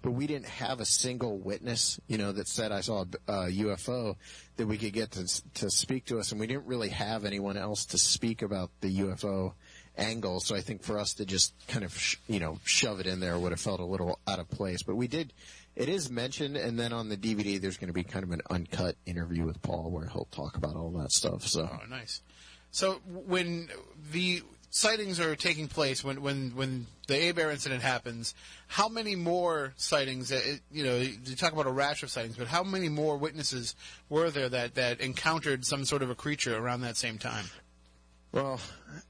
but we didn't have a single witness, you know, that said I saw a, a UFO that we could get to to speak to us, and we didn't really have anyone else to speak about the UFO angle. So I think for us to just kind of, sh- you know, shove it in there would have felt a little out of place. But we did, it is mentioned, and then on the DVD, there's going to be kind of an uncut interview with Paul where he'll talk about all that stuff. So, Oh, nice. So when the sightings are taking place, when when when the Abair incident happens, how many more sightings? uh, you know, you talk about a rash of sightings, but how many more witnesses were there that that encountered some sort of a creature around that same time? Well,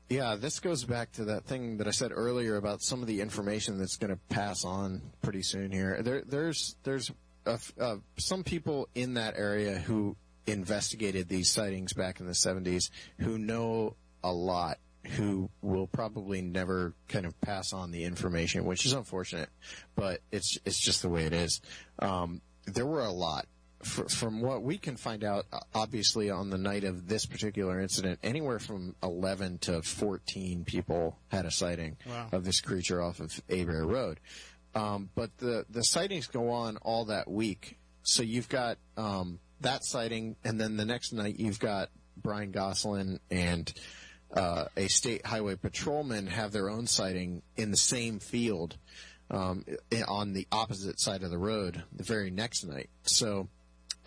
yeah, this goes back to that thing that I said earlier about some of the information that's going to pass on pretty soon here. There, there's, there's uh, uh, some people in that area who investigated these sightings back in the 70s who know a lot who will probably never kind of pass on the information, which is unfortunate, but it's it's just the way it is. Um, there were a lot. F- from what we can find out, obviously on the night of this particular incident, anywhere from 11 to 14 people had a sighting Wow. of this creature off of Abair Road. Um, but the the sightings go on all that week. So you've got um, that sighting, and then the next night you've got Brian Gosselin and uh, a state highway patrolman have their own sighting in the same field um, on the opposite side of the road the very next night. So,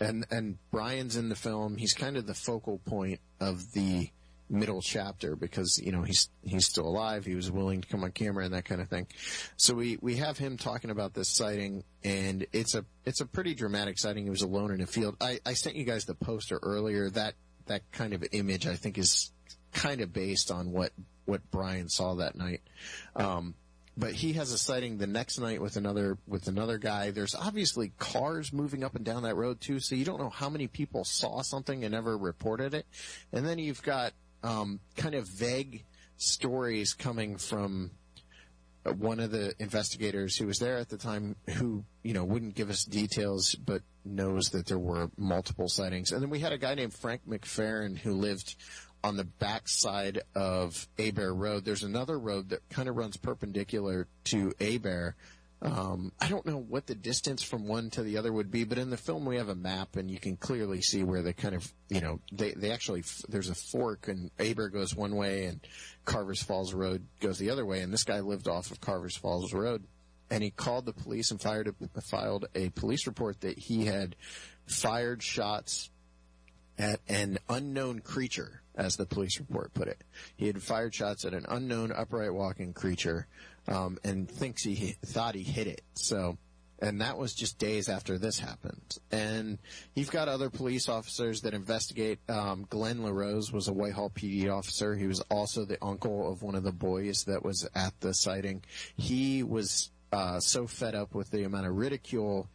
and and Brian's in the film. He's kind of the focal point of the middle chapter because you know he's he's still alive. He was willing to come on camera and that kind of thing. So we we have him talking about this sighting, and it's a it's a pretty dramatic sighting. He was alone in a field. I I sent you guys the poster earlier. That that kind of image I think is kind of based on what what Brian saw that night. Um, but he has a sighting the next night with another with another guy. There's obviously cars moving up and down that road too, so you don't know how many people saw something and never reported it. And then you've got um, kind of vague stories coming from uh, one of the investigators who was there at the time who you know wouldn't give us details but knows that there were multiple sightings and then we had a guy named frank mcferrin who lived on the backside of Abair Road. There's another road that kind of runs perpendicular to Abair. Um, I don't know what the distance from one to the other would be, but in the film we have a map and you can clearly see where they kind of, you know, they, they actually, there's a fork and Abair goes one way and Carver's Falls Road goes the other way. And this guy lived off of Carver's Falls Road and he called the police and fired a, filed a police report that he had fired shots at an unknown creature, as the police report put it. He had fired shots at an unknown upright walking creature, um, and thinks he thought he hit it. So, and that was just days after this happened. And you've got other police officers that investigate. Um, Glenn LaRose was a Whitehall PD officer. He was also the uncle of one of the boys that was at the sighting. He was uh, so fed up with the amount of ridicule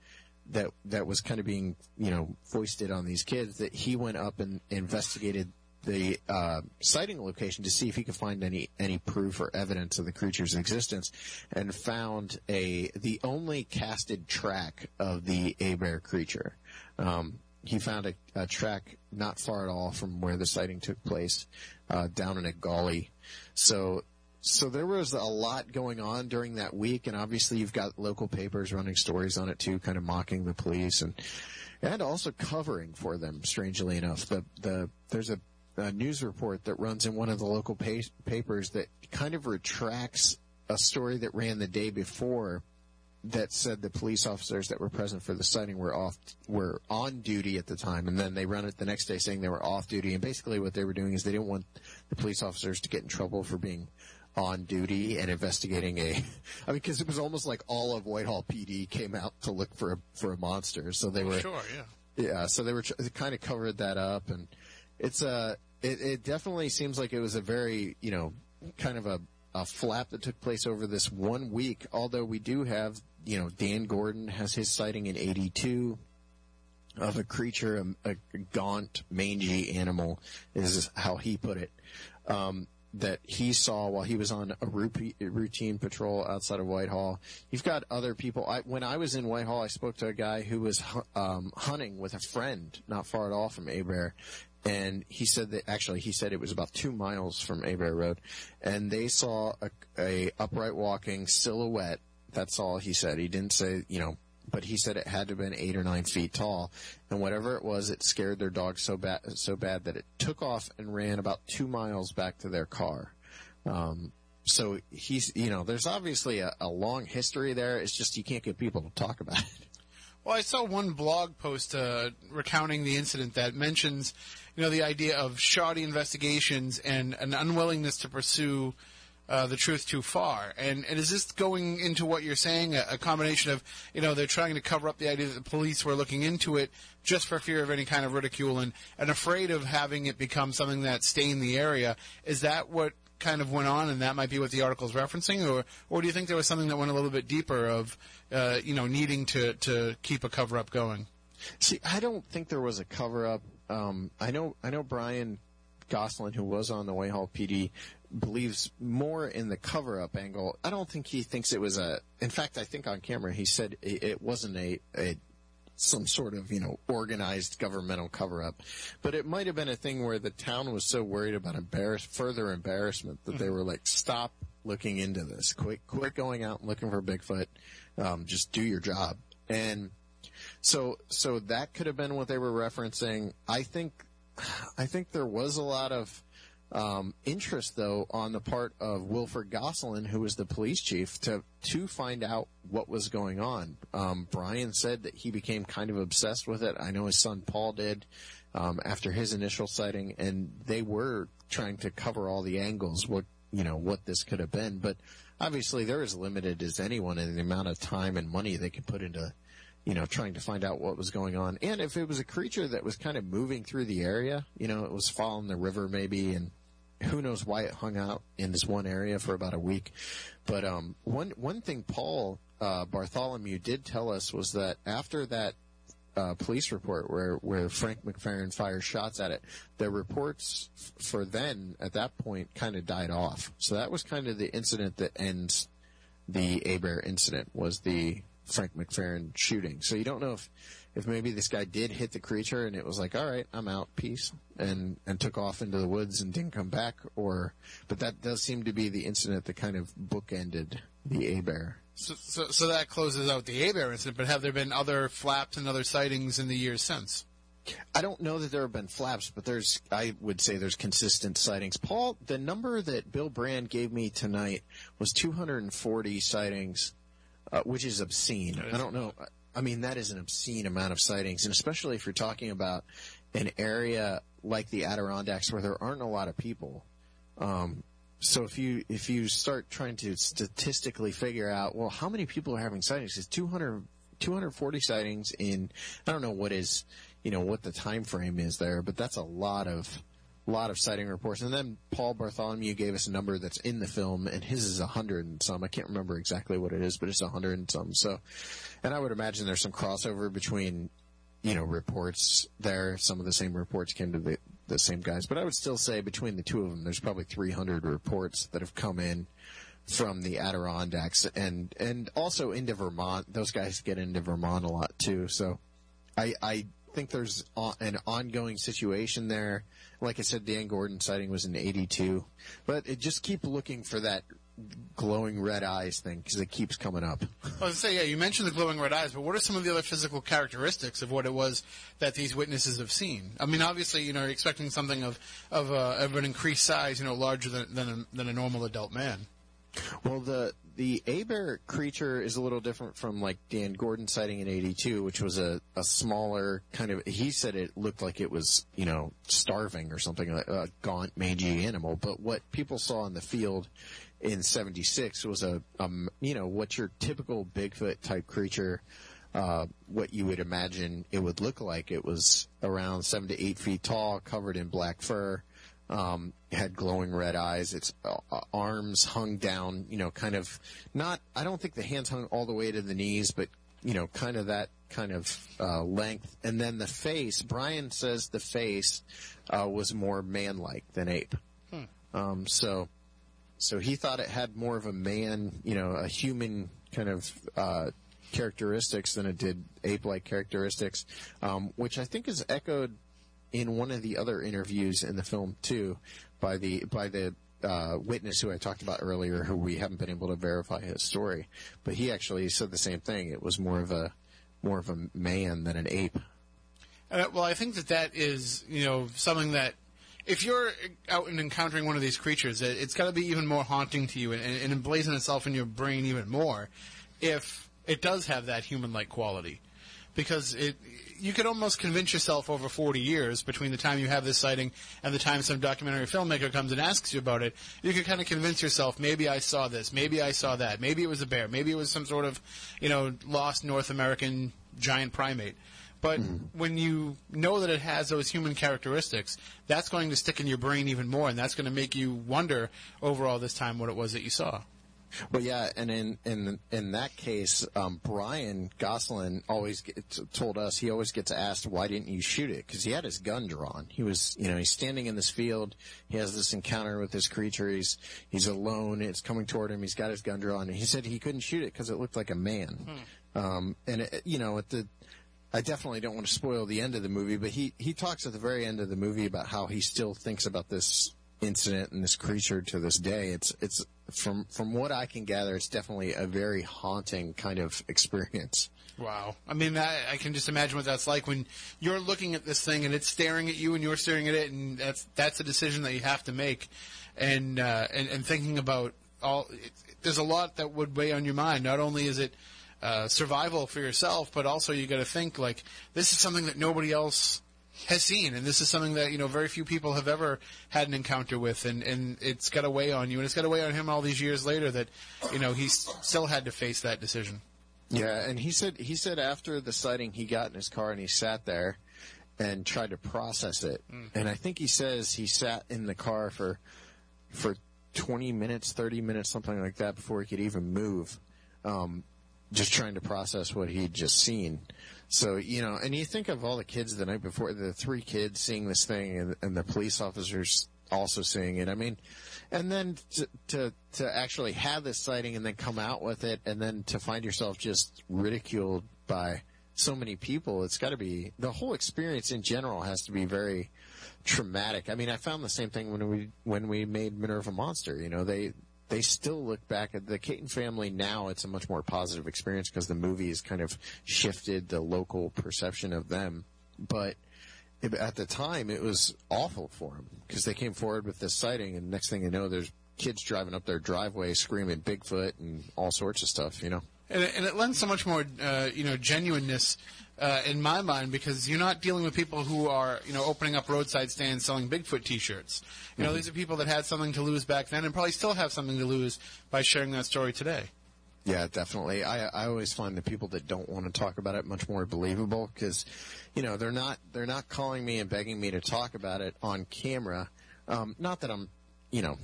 that that was kind of being you know foisted on these kids that he went up and investigated the uh, sighting location to see if he could find any any proof or evidence of the creature's existence, and found a the only casted track of the bear creature. Um, he found a, a track not far at all from where the sighting took place, uh, down in a gully. So so there was a lot going on during that week, and obviously you've got local papers running stories on it too, kind of mocking the police and and also covering for them. Strangely enough, the the there's a, a news report that runs in one of the local pa- papers that kind of retracts a story that ran the day before that said the police officers that were present for the sighting were off were on duty at the time, and then they run it the next day saying they were off duty. And basically, what they were doing is they didn't want the police officers to get in trouble for being on duty and investigating a. I mean, because it was almost like all of Whitehall PD came out to look for a for a monster, so they were Sure, yeah. yeah, so they were they kind of covered that up, and it's a it, it definitely seems like it was a very you know kind of a a flap that took place over this one week. Although we do have you know Dan Gordon has his sighting in '82 of a creature, a, a gaunt, mangy animal is how he put it. Um, that he saw while he was on a routine, patrol outside of Whitehall. You've got other people. I, when I was in Whitehall, I spoke to a guy who was um, hunting with a friend not far at all from Abair. And he said that actually he said it was about two miles from Abair Road, and they saw a, a upright walking silhouette. That's all he said. He didn't say you know but he said it had to have been eight or nine feet tall, and whatever it was, it scared their dog so bad so bad that it took off and ran about two miles back to their car. Um, so he's, you know, there's obviously a, a long history there. It's just you can't get people to talk about it. Well, I saw one blog post uh, recounting the incident that mentions, you know, the idea of shoddy investigations and an unwillingness to pursue uh, the truth too far. And, and is this going into what you're saying, a, a combination of, you know, they're trying to cover up the idea that the police were looking into it just for fear of any kind of ridicule and, and afraid of having it become something that stained the area? Is that what kind of went on, and that might be what the article is referencing, or or do you think there was something that went a little bit deeper of, uh, you know, needing to to keep a cover up going? See, I don't think there was a cover up. Um, I know, I know Brian Gosselin, who was on the Whitehall PD, believes more in the cover up angle. I don't think he thinks it was a. In fact, I think on camera he said it, it wasn't a, a some sort of you know organized governmental cover up, but it might have been a thing where the town was so worried about embarrass further embarrassment that they were like, stop looking into this, quit quit going out and looking for Bigfoot, um, just do your job and. So, so that could have been what they were referencing. I think, I think there was a lot of um, interest, though, on the part of Wilford Gosselin, who was the police chief, to to find out what was going on. Um, Brian said that he became kind of obsessed with it. I know his son Paul did um, after his initial sighting, and they were trying to cover all the angles, what you know, what this could have been. But obviously, they're as limited as anyone in the amount of time and money they can put into you know, trying to find out what was going on. And if it was a creature that was kind of moving through the area, you know, it was following the river maybe and who knows why it hung out in this one area for about a week. But um, one one thing Paul uh, Bartholomew did tell us was that after that uh, police report where where Frank McFerrin fires shots at it, the reports f- for then at that point kind of died off. So that was kind of the incident that ends the Abair incident was the Frank McFerrin shooting. So you don't know if if maybe this guy did hit the creature and it was like, all right, I'm out, peace, and and took off into the woods and didn't come back, or but that does seem to be the incident that kind of bookended the Abair. So, so, so that closes out the Abair incident. But have there been other flaps and other sightings in the years since? I don't know that there have been flaps, but there's I would say there's consistent sightings. Paul, the number that Bill Brann gave me tonight was 240 sightings, uh, which is obscene. I don't know. I mean, that is an obscene amount of sightings, and especially if you're talking about an area like the Adirondacks where there aren't a lot of people. Um, so if you if you start trying to statistically figure out, well, how many people are having sightings? It's 200, 240 sightings in I don't know what is you know what the time frame is there, but that's a lot of lot of sighting reports. And then Paul Bartholomew gave us a number that's in the film, and his is a hundred and some. I can't remember exactly what it is, but it's a hundred and some. So, and I would imagine there's some crossover between, you know, reports there. Some of the same reports came to the the same guys. But I would still say between the two of them, there's probably 300 reports that have come in from the Adirondacks and and also into Vermont. Those guys get into Vermont a lot too. So I I think there's an ongoing situation there. Like I said, Dan Gordon sighting was in '82, but it just keep looking for that glowing red eyes thing because it keeps coming up. I was say, yeah, you mentioned the glowing red eyes, but what are some of the other physical characteristics of what it was that these witnesses have seen? I mean, obviously, you know, you're expecting something of of, uh, of an increased size, you know, larger than than a, than a normal adult man. Well, the the bear creature is a little different from like Dan Gordon sighting in '82, which was a, a smaller kind of. He said it looked like it was you know starving or something, like a gaunt, mangy animal. But what people saw in the field in '76 was a um, you know what your typical Bigfoot type creature. Uh, what you would imagine it would look like. It was around seven to eight feet tall, covered in black fur um, had glowing red eyes. Its uh, arms hung down, you know, kind of not. I don't think the hands hung all the way to the knees, but you know, kind of that kind of uh, length. And then the face. Brian says the face uh, was more man-like than ape. Um, so, so he thought it had more of a man, you know, a human kind of. Uh, characteristics than it did ape-like characteristics, um, which I think is echoed in one of the other interviews in the film too by the by the uh, witness who I talked about earlier, who we haven't been able to verify his story, but he actually said the same thing. It was more of a more of a man than an ape. Uh, well, I think that that is, you know, something that if you're out and encountering one of these creatures, it, it's got to be even more haunting to you and, and emblazon itself in your brain even more if it does have that human-like quality. Because it, you could almost convince yourself over 40 years between the time you have this sighting and the time some documentary filmmaker comes and asks you about it, you could kind of convince yourself, maybe I saw this, maybe I saw that, maybe it was a bear, maybe it was some sort of, you know, lost North American giant primate. But when you know that it has those human characteristics, that's going to stick in your brain even more, and that's going to make you wonder over all this time what it was that you saw. Well, yeah, and in in in that case, um, Brian Gosselin always gets, told us he always gets asked why didn't you shoot it because he had his gun drawn. He was, you know, he's standing in this field. He has this encounter with this creature. He's he's alone. It's coming toward him. He's got his gun drawn. And he said he couldn't shoot it because it looked like a man. Um, and it, you know, at the I definitely don't want to spoil the end of the movie, but he, he talks at the very end of the movie about how he still thinks about this incident and this creature to this day. It's it's from from what I can gather, it's definitely a very haunting kind of experience. Wow. I mean, I, I can just imagine what that's like when you're looking at this thing and it's staring at you and you're staring at it, and that's that's a decision that you have to make, and uh, and, and thinking about all. It, there's a lot that would weigh on your mind. Not only is it uh, survival for yourself, but also you got to think like this is something that nobody else has seen, and this is something that you know very few people have ever had an encounter with, and and it's got to weigh on you, and it's got to weigh on him all these years later that you know he still had to face that decision. Yeah, and he said he said after the sighting, he got in his car and he sat there and tried to process it. And I think he says he sat in the car for for 20 minutes, 30 minutes, something like that before he could even move. Um, just trying to process what he'd just seen. So, you know, and you think of all the kids the night before, the three kids seeing this thing and, and the police officers also seeing it. I mean, and then to, to, to actually have this sighting and then come out with it and then to find yourself just ridiculed by so many people, it's got to be, the whole experience in general has to be very traumatic. I mean, I found the same thing when we, when we made Minerva Monster, you know, they, they still look back at the Cayton family now. It's a much more positive experience because the movie has kind of shifted the local perception of them. But at the time, it was awful for them because they came forward with this sighting, and next thing you know, there's kids driving up their driveway screaming Bigfoot and all sorts of stuff. You know. and it, lends so much more, uh, you know, genuineness uh, in my mind because you're not dealing with people who are, you know, opening up roadside stands selling Bigfoot T-shirts. You know, these are people that had something to lose back then and probably still have something to lose by sharing that story today. Yeah, definitely. I I always find the people that don't want to talk about it much more believable because, you know, they're not they're not calling me and begging me to talk about it on camera. Um, not that I'm, you know,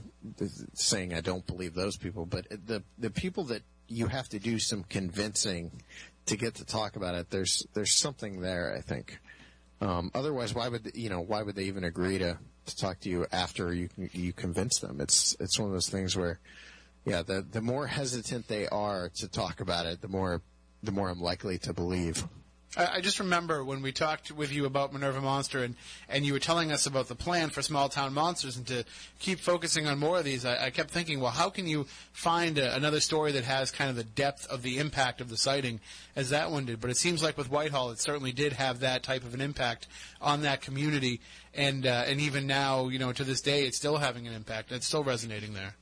saying I don't believe those people, but the the people that you have to do some convincing to get to talk about it. There's there's something there. I think. Um, otherwise, why would you know? Why would they even agree to, to talk to you after you you convince them? It's it's one of those things where, yeah, the the more hesitant they are to talk about it, the more the more I'm likely to believe. I, I just remember when we talked with you about Minerva Monster, and, and you were telling us about the plan for small town monsters, and to keep focusing on more of these. I, I kept thinking, well, how can you find a, another story that has kind of the depth of the impact of the sighting as that one did? But it seems like with Whitehall, it certainly did have that type of an impact on that community, and uh, and even now, you know, to this day, it's still having an impact. It's still resonating there.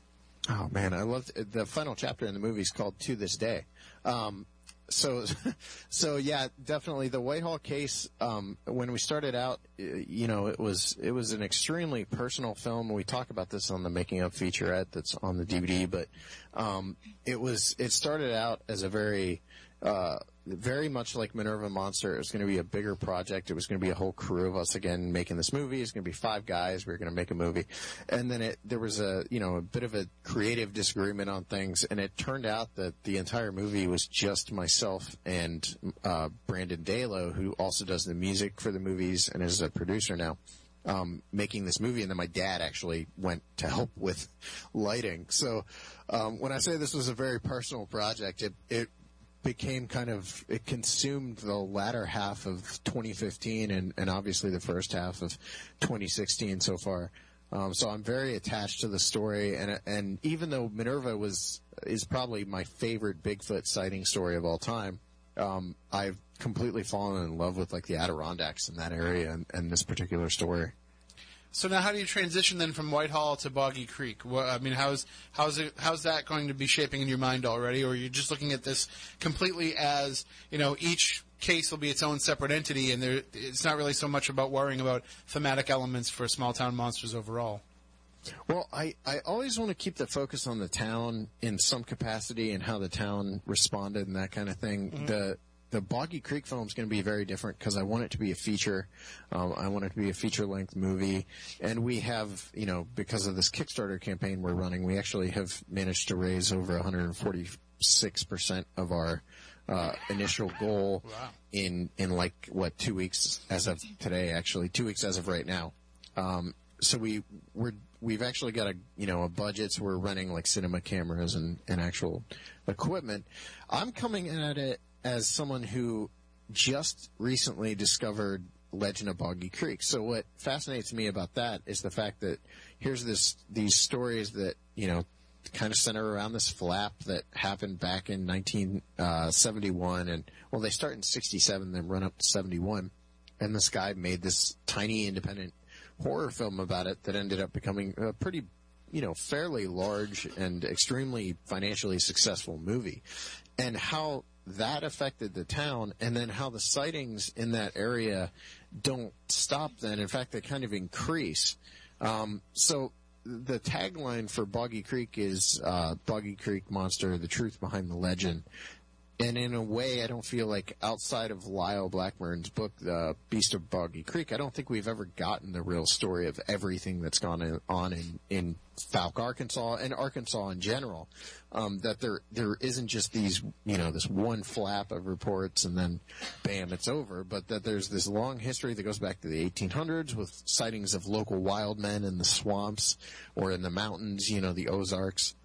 Oh man, I loved the final chapter in the movie is called "To This Day." Um, so, so yeah, definitely the Whitehall case. Um, when we started out, you know, it was it was an extremely personal film. We talk about this on the making of featurette that's on the DVD, but um, it was it started out as a very uh, very much like Minerva Monster. It was going to be a bigger project. It was going to be a whole crew of us again making this movie. It's going to be five guys. We were going to make a movie, and then it there was a you know a bit of a creative disagreement on things, and it turned out that the entire movie was just myself and uh, Brandon Dalo, who also does the music for the movies and is a producer now. Um, making this movie, and then my dad actually went to help with lighting. So, um, when I say this was a very personal project, it, it became kind of it consumed the latter half of 2015 and, and obviously the first half of 2016 so far. Um, so I'm very attached to the story, and and even though Minerva was is probably my favorite Bigfoot sighting story of all time, um, I've completely fallen in love with like the Adirondacks in that area and, and this particular story. So now, how do you transition then from Whitehall to Boggy Creek? What, I mean, how's how's it how's that going to be shaping in your mind already, or are you just looking at this completely as you know each case will be its own separate entity, and there, it's not really so much about worrying about thematic elements for small town monsters overall. Well, I, I always want to keep the focus on the town in some capacity and how the town responded and that kind of thing. Mm-hmm. The the Boggy Creek film is going to be very different because I want it to be a feature. Um, I want it to be a feature length movie, and we have, you know, because of this Kickstarter campaign we're running, we actually have managed to raise over 146 percent of our uh, initial goal wow. in in like what two weeks as of today, actually two weeks as of right now. Um, so we we're we've actually got a you know a budget, so we're running like cinema cameras and, and actual equipment. I'm coming at it as someone who just recently discovered Legend of Boggy Creek. So what fascinates me about that is the fact that here's this these stories that you know kind of center around this flap that happened back in 1971, uh, and well, they start in 67, then run up to 71, and this guy made this tiny independent horror film about it that ended up becoming a pretty you know, fairly large and extremely financially successful movie. And how that affected the town, and then how the sightings in that area don't stop. Then, in fact, they kind of increase. Um, so the tagline for Boggy Creek is uh, "Boggy Creek Monster: The Truth Behind the Legend." And in a way, I don't feel like outside of Lyle Blackburn's book, The Beast of Boggy Creek, I don't think we've ever gotten the real story of everything that's gone on in, in Fouke, Arkansas, and Arkansas in general. Um, that there there isn't just these you know this one flap of reports and then bam it's over, but that there's this long history that goes back to the 1800s with sightings of local wild men in the swamps or in the mountains, you know the Ozarks,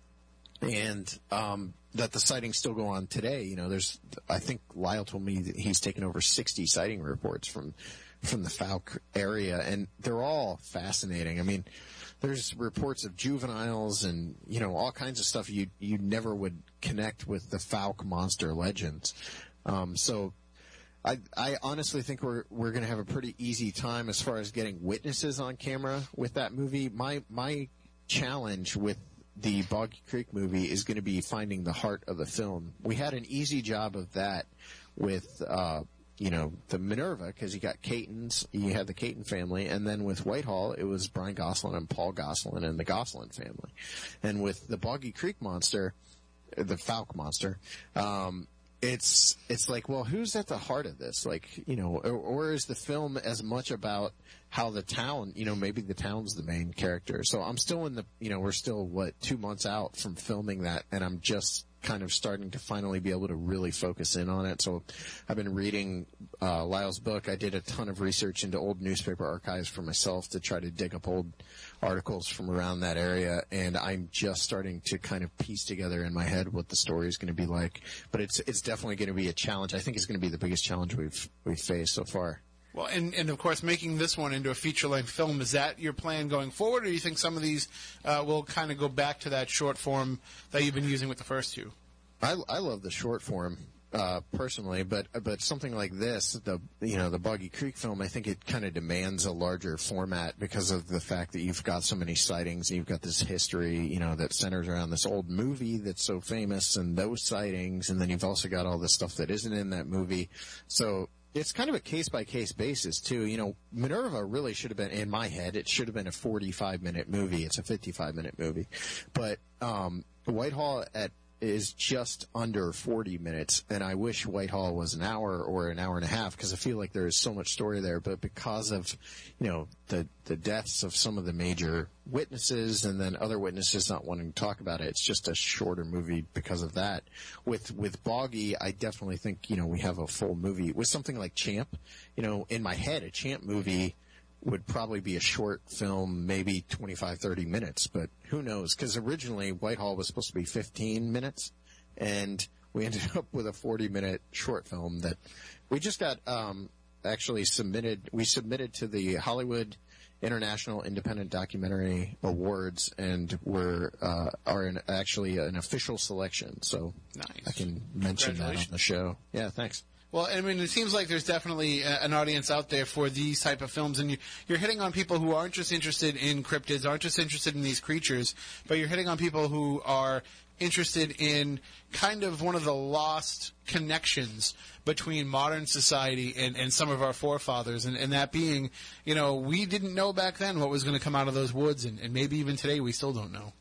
and um, that the sightings still go on today. You know, there's I think Lyle told me that he's taken over 60 sighting reports from from the Fouke area, and they're all fascinating. I mean there's reports of juveniles and you know all kinds of stuff you you never would connect with the Fouke monster legends. Um, so I I honestly think we're we're going to have a pretty easy time as far as getting witnesses on camera with that movie. My my challenge with the Boggy Creek movie is going to be finding the heart of the film. We had an easy job of that with uh, you know, the Minerva because you got Cayton's, you had the Cayton family, and then with Whitehall, it was Brian Gosselin and Paul Gosselin and the Gosselin family. And with the Boggy Creek monster, the Fouke monster, um, it's it's like, well, who's at the heart of this? Like, you know, or, or, is the film as much about how the town, you know, maybe the town's the main character. So I'm still in the, you know, we're still what two months out from filming that, and I'm just kind of starting to finally be able to really focus in on it. So I've been reading uh, Lyle's book. I did a ton of research into old newspaper archives for myself to try to dig up old articles from around that area, and I'm just starting to kind of piece together in my head what the story is going to be like. But it's it's definitely going to be a challenge. I think it's going to be the biggest challenge we've we've faced so far. Well, and, and of course, making this one into a feature length film, is that your plan going forward, or do you think some of these uh, will kind of go back to that short form that you've been using with the first two? I, I love the short form uh, personally, but but something like this, the you know the Boggy Creek film, I think it kind of demands a larger format because of the fact that you've got so many sightings, and you've got this history, you know, that centers around this old movie that's so famous, and those sightings, and then you've also got all the stuff that isn't in that movie. So it's kind of a case by case basis too. You know, Minerva really should have been in my head. It should have been a 45 minute movie. It's a 55 minute movie, but um, Whitehall at is just under 40 minutes, and I wish Whitehall was an hour or an hour and a half because I feel like there is so much story there. But because of, you know, the the deaths of some of the major witnesses and then other witnesses not wanting to talk about it, it's just a shorter movie because of that. With with Boggy, I definitely think you know we have a full movie with something like Champ. You know, in my head, a Champ movie would probably be a short film, maybe 25, 30 minutes, but who knows? Because originally Whitehall was supposed to be 15 minutes, and we ended up with a 40 minute short film that we just got um, actually submitted. We submitted to the Hollywood International Independent Documentary Awards, and we're uh, are in actually an official selection. So Nice. I can mention that on the show. Yeah, thanks. Well, I mean, it seems like there's definitely a, an audience out there for these type of films, and you, you're hitting on people who aren't just interested in cryptids, aren't just interested in these creatures, but you're hitting on people who are interested in kind of one of the lost connections between modern society and, and some of our forefathers, and, and that being, you know, we didn't know back then what was going to come out of those woods, and, and maybe even today we still don't know.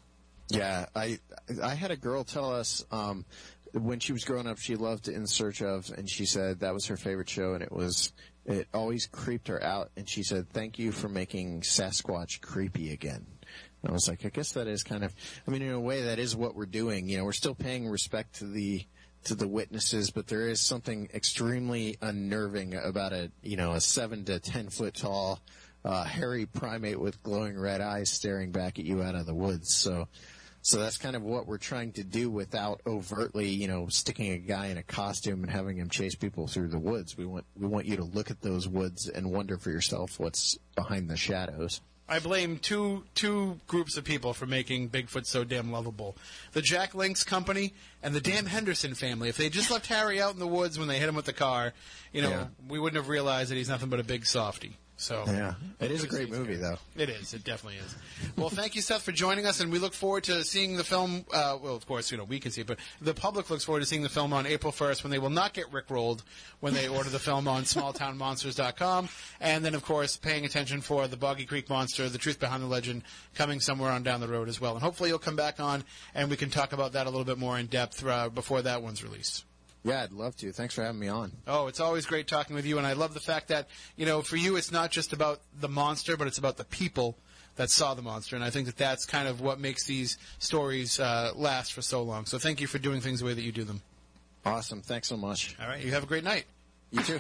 Yeah, I I had a girl tell us um, when she was growing up she loved In Search of, and she said that was her favorite show, and it was it always creeped her out, and she said thank you for making Sasquatch creepy again. And I was like, I guess that is kind of, I mean, in a way, that is what we're doing. You know, we're still paying respect to the to the witnesses, but there is something extremely unnerving about a you know a seven to ten foot tall uh, hairy primate with glowing red eyes staring back at you out of the woods. So. So that's kind of what we're trying to do without overtly, you know, sticking a guy in a costume and having him chase people through the woods. We want we want you to look at those woods and wonder for yourself what's behind the shadows. I blame two two groups of people for making Bigfoot so damn lovable: the Jack Links Company and the damn Henderson family. If they just left Harry out in the woods when they hit him with the car, you know, Yeah. we wouldn't have realized that he's nothing but a big softy. So Yeah, it is a great movie though. It is. It definitely is. Well, thank you, Seth, for joining us, and we look forward to seeing the film. Uh, well, of course, you know we can see it, but the public looks forward to seeing the film on April first, when they will not get rickrolled when they order the film on SmallTownMonsters.com, and then, of course, paying attention for the Boggy Creek Monster, the truth behind the legend, coming somewhere on down the road as well. And hopefully, you'll come back on, and we can talk about that a little bit more in depth uh, before that one's released. Yeah, I'd love to. Thanks for having me on. Oh, it's always great talking with you, and I love the fact that you know, for you, it's not just about the monster, but it's about the people that saw the monster, and I think that that's kind of what makes these stories uh, last for so long. So, thank you for doing things the way that you do them. Awesome. Thanks so much. All right, you have a great night. You too.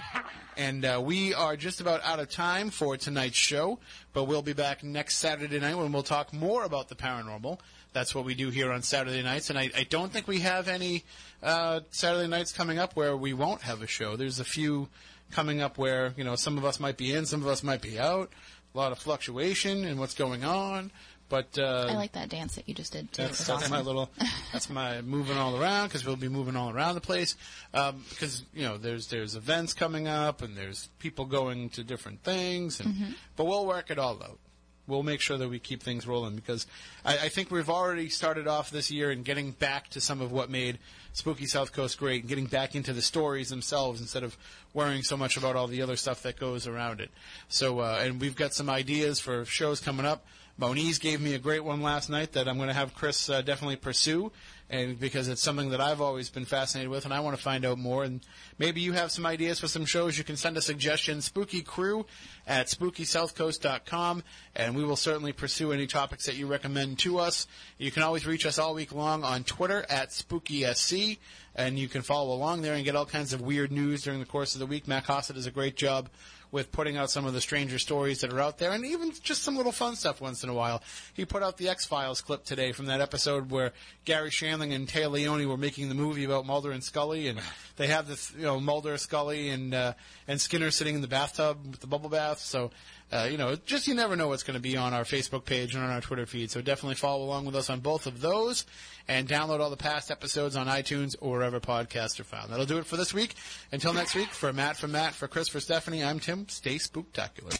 And uh, we are just about out of time for tonight's show, but we'll be back next Saturday night when we'll talk more about the paranormal. That's what we do here on Saturday nights, and I, I don't think we have any uh, Saturday nights coming up where we won't have a show. There's a few coming up where you know some of us might be in, some of us might be out. A lot of fluctuation in what's going on, but uh, I like that dance that you just did too. that's, that's awesome. my little. That's my moving all around because we'll be moving all around the place. Um, because you know there's there's events coming up and there's people going to different things, and Mm-hmm. but we'll work it all out. We'll make sure that we keep things rolling because I, I think we've already started off this year and getting back to some of what made Spooky South Coast great, and getting back into the stories themselves instead of worrying so much about all the other stuff that goes around it. So, uh, and we've got some ideas for shows coming up. Moniz gave me a great one last night that I'm going to have Chris uh, definitely pursue and because it's something that I've always been fascinated with, and I want to find out more. And maybe you have some ideas for some shows. You can send a suggestion, Spooky Crew at SpookySouthCoast.com, and we will certainly pursue any topics that you recommend to us. You can always reach us all week long on Twitter at SpookySC, and you can follow along there and get all kinds of weird news during the course of the week. Matt Costa does a great job with putting out some of the stranger stories that are out there, and even just some little fun stuff once in a while. He put out the X Files clip today from that episode where Garry Shandling and Téa Leoni were making the movie about Mulder and Scully, and they have this, you know, Mulder, Scully, and uh, and Skinner sitting in the bathtub with the bubble bath. So. Uh, you know, just you never know what's going to be on our Facebook page and on our Twitter feed. So definitely follow along with us on both of those and download all the past episodes on iTunes or wherever podcasts are found. That'll do it for this week. Until next week, for Matt, for Matt, for Chris, for Stephanie, I'm Tim. Stay spooktacular.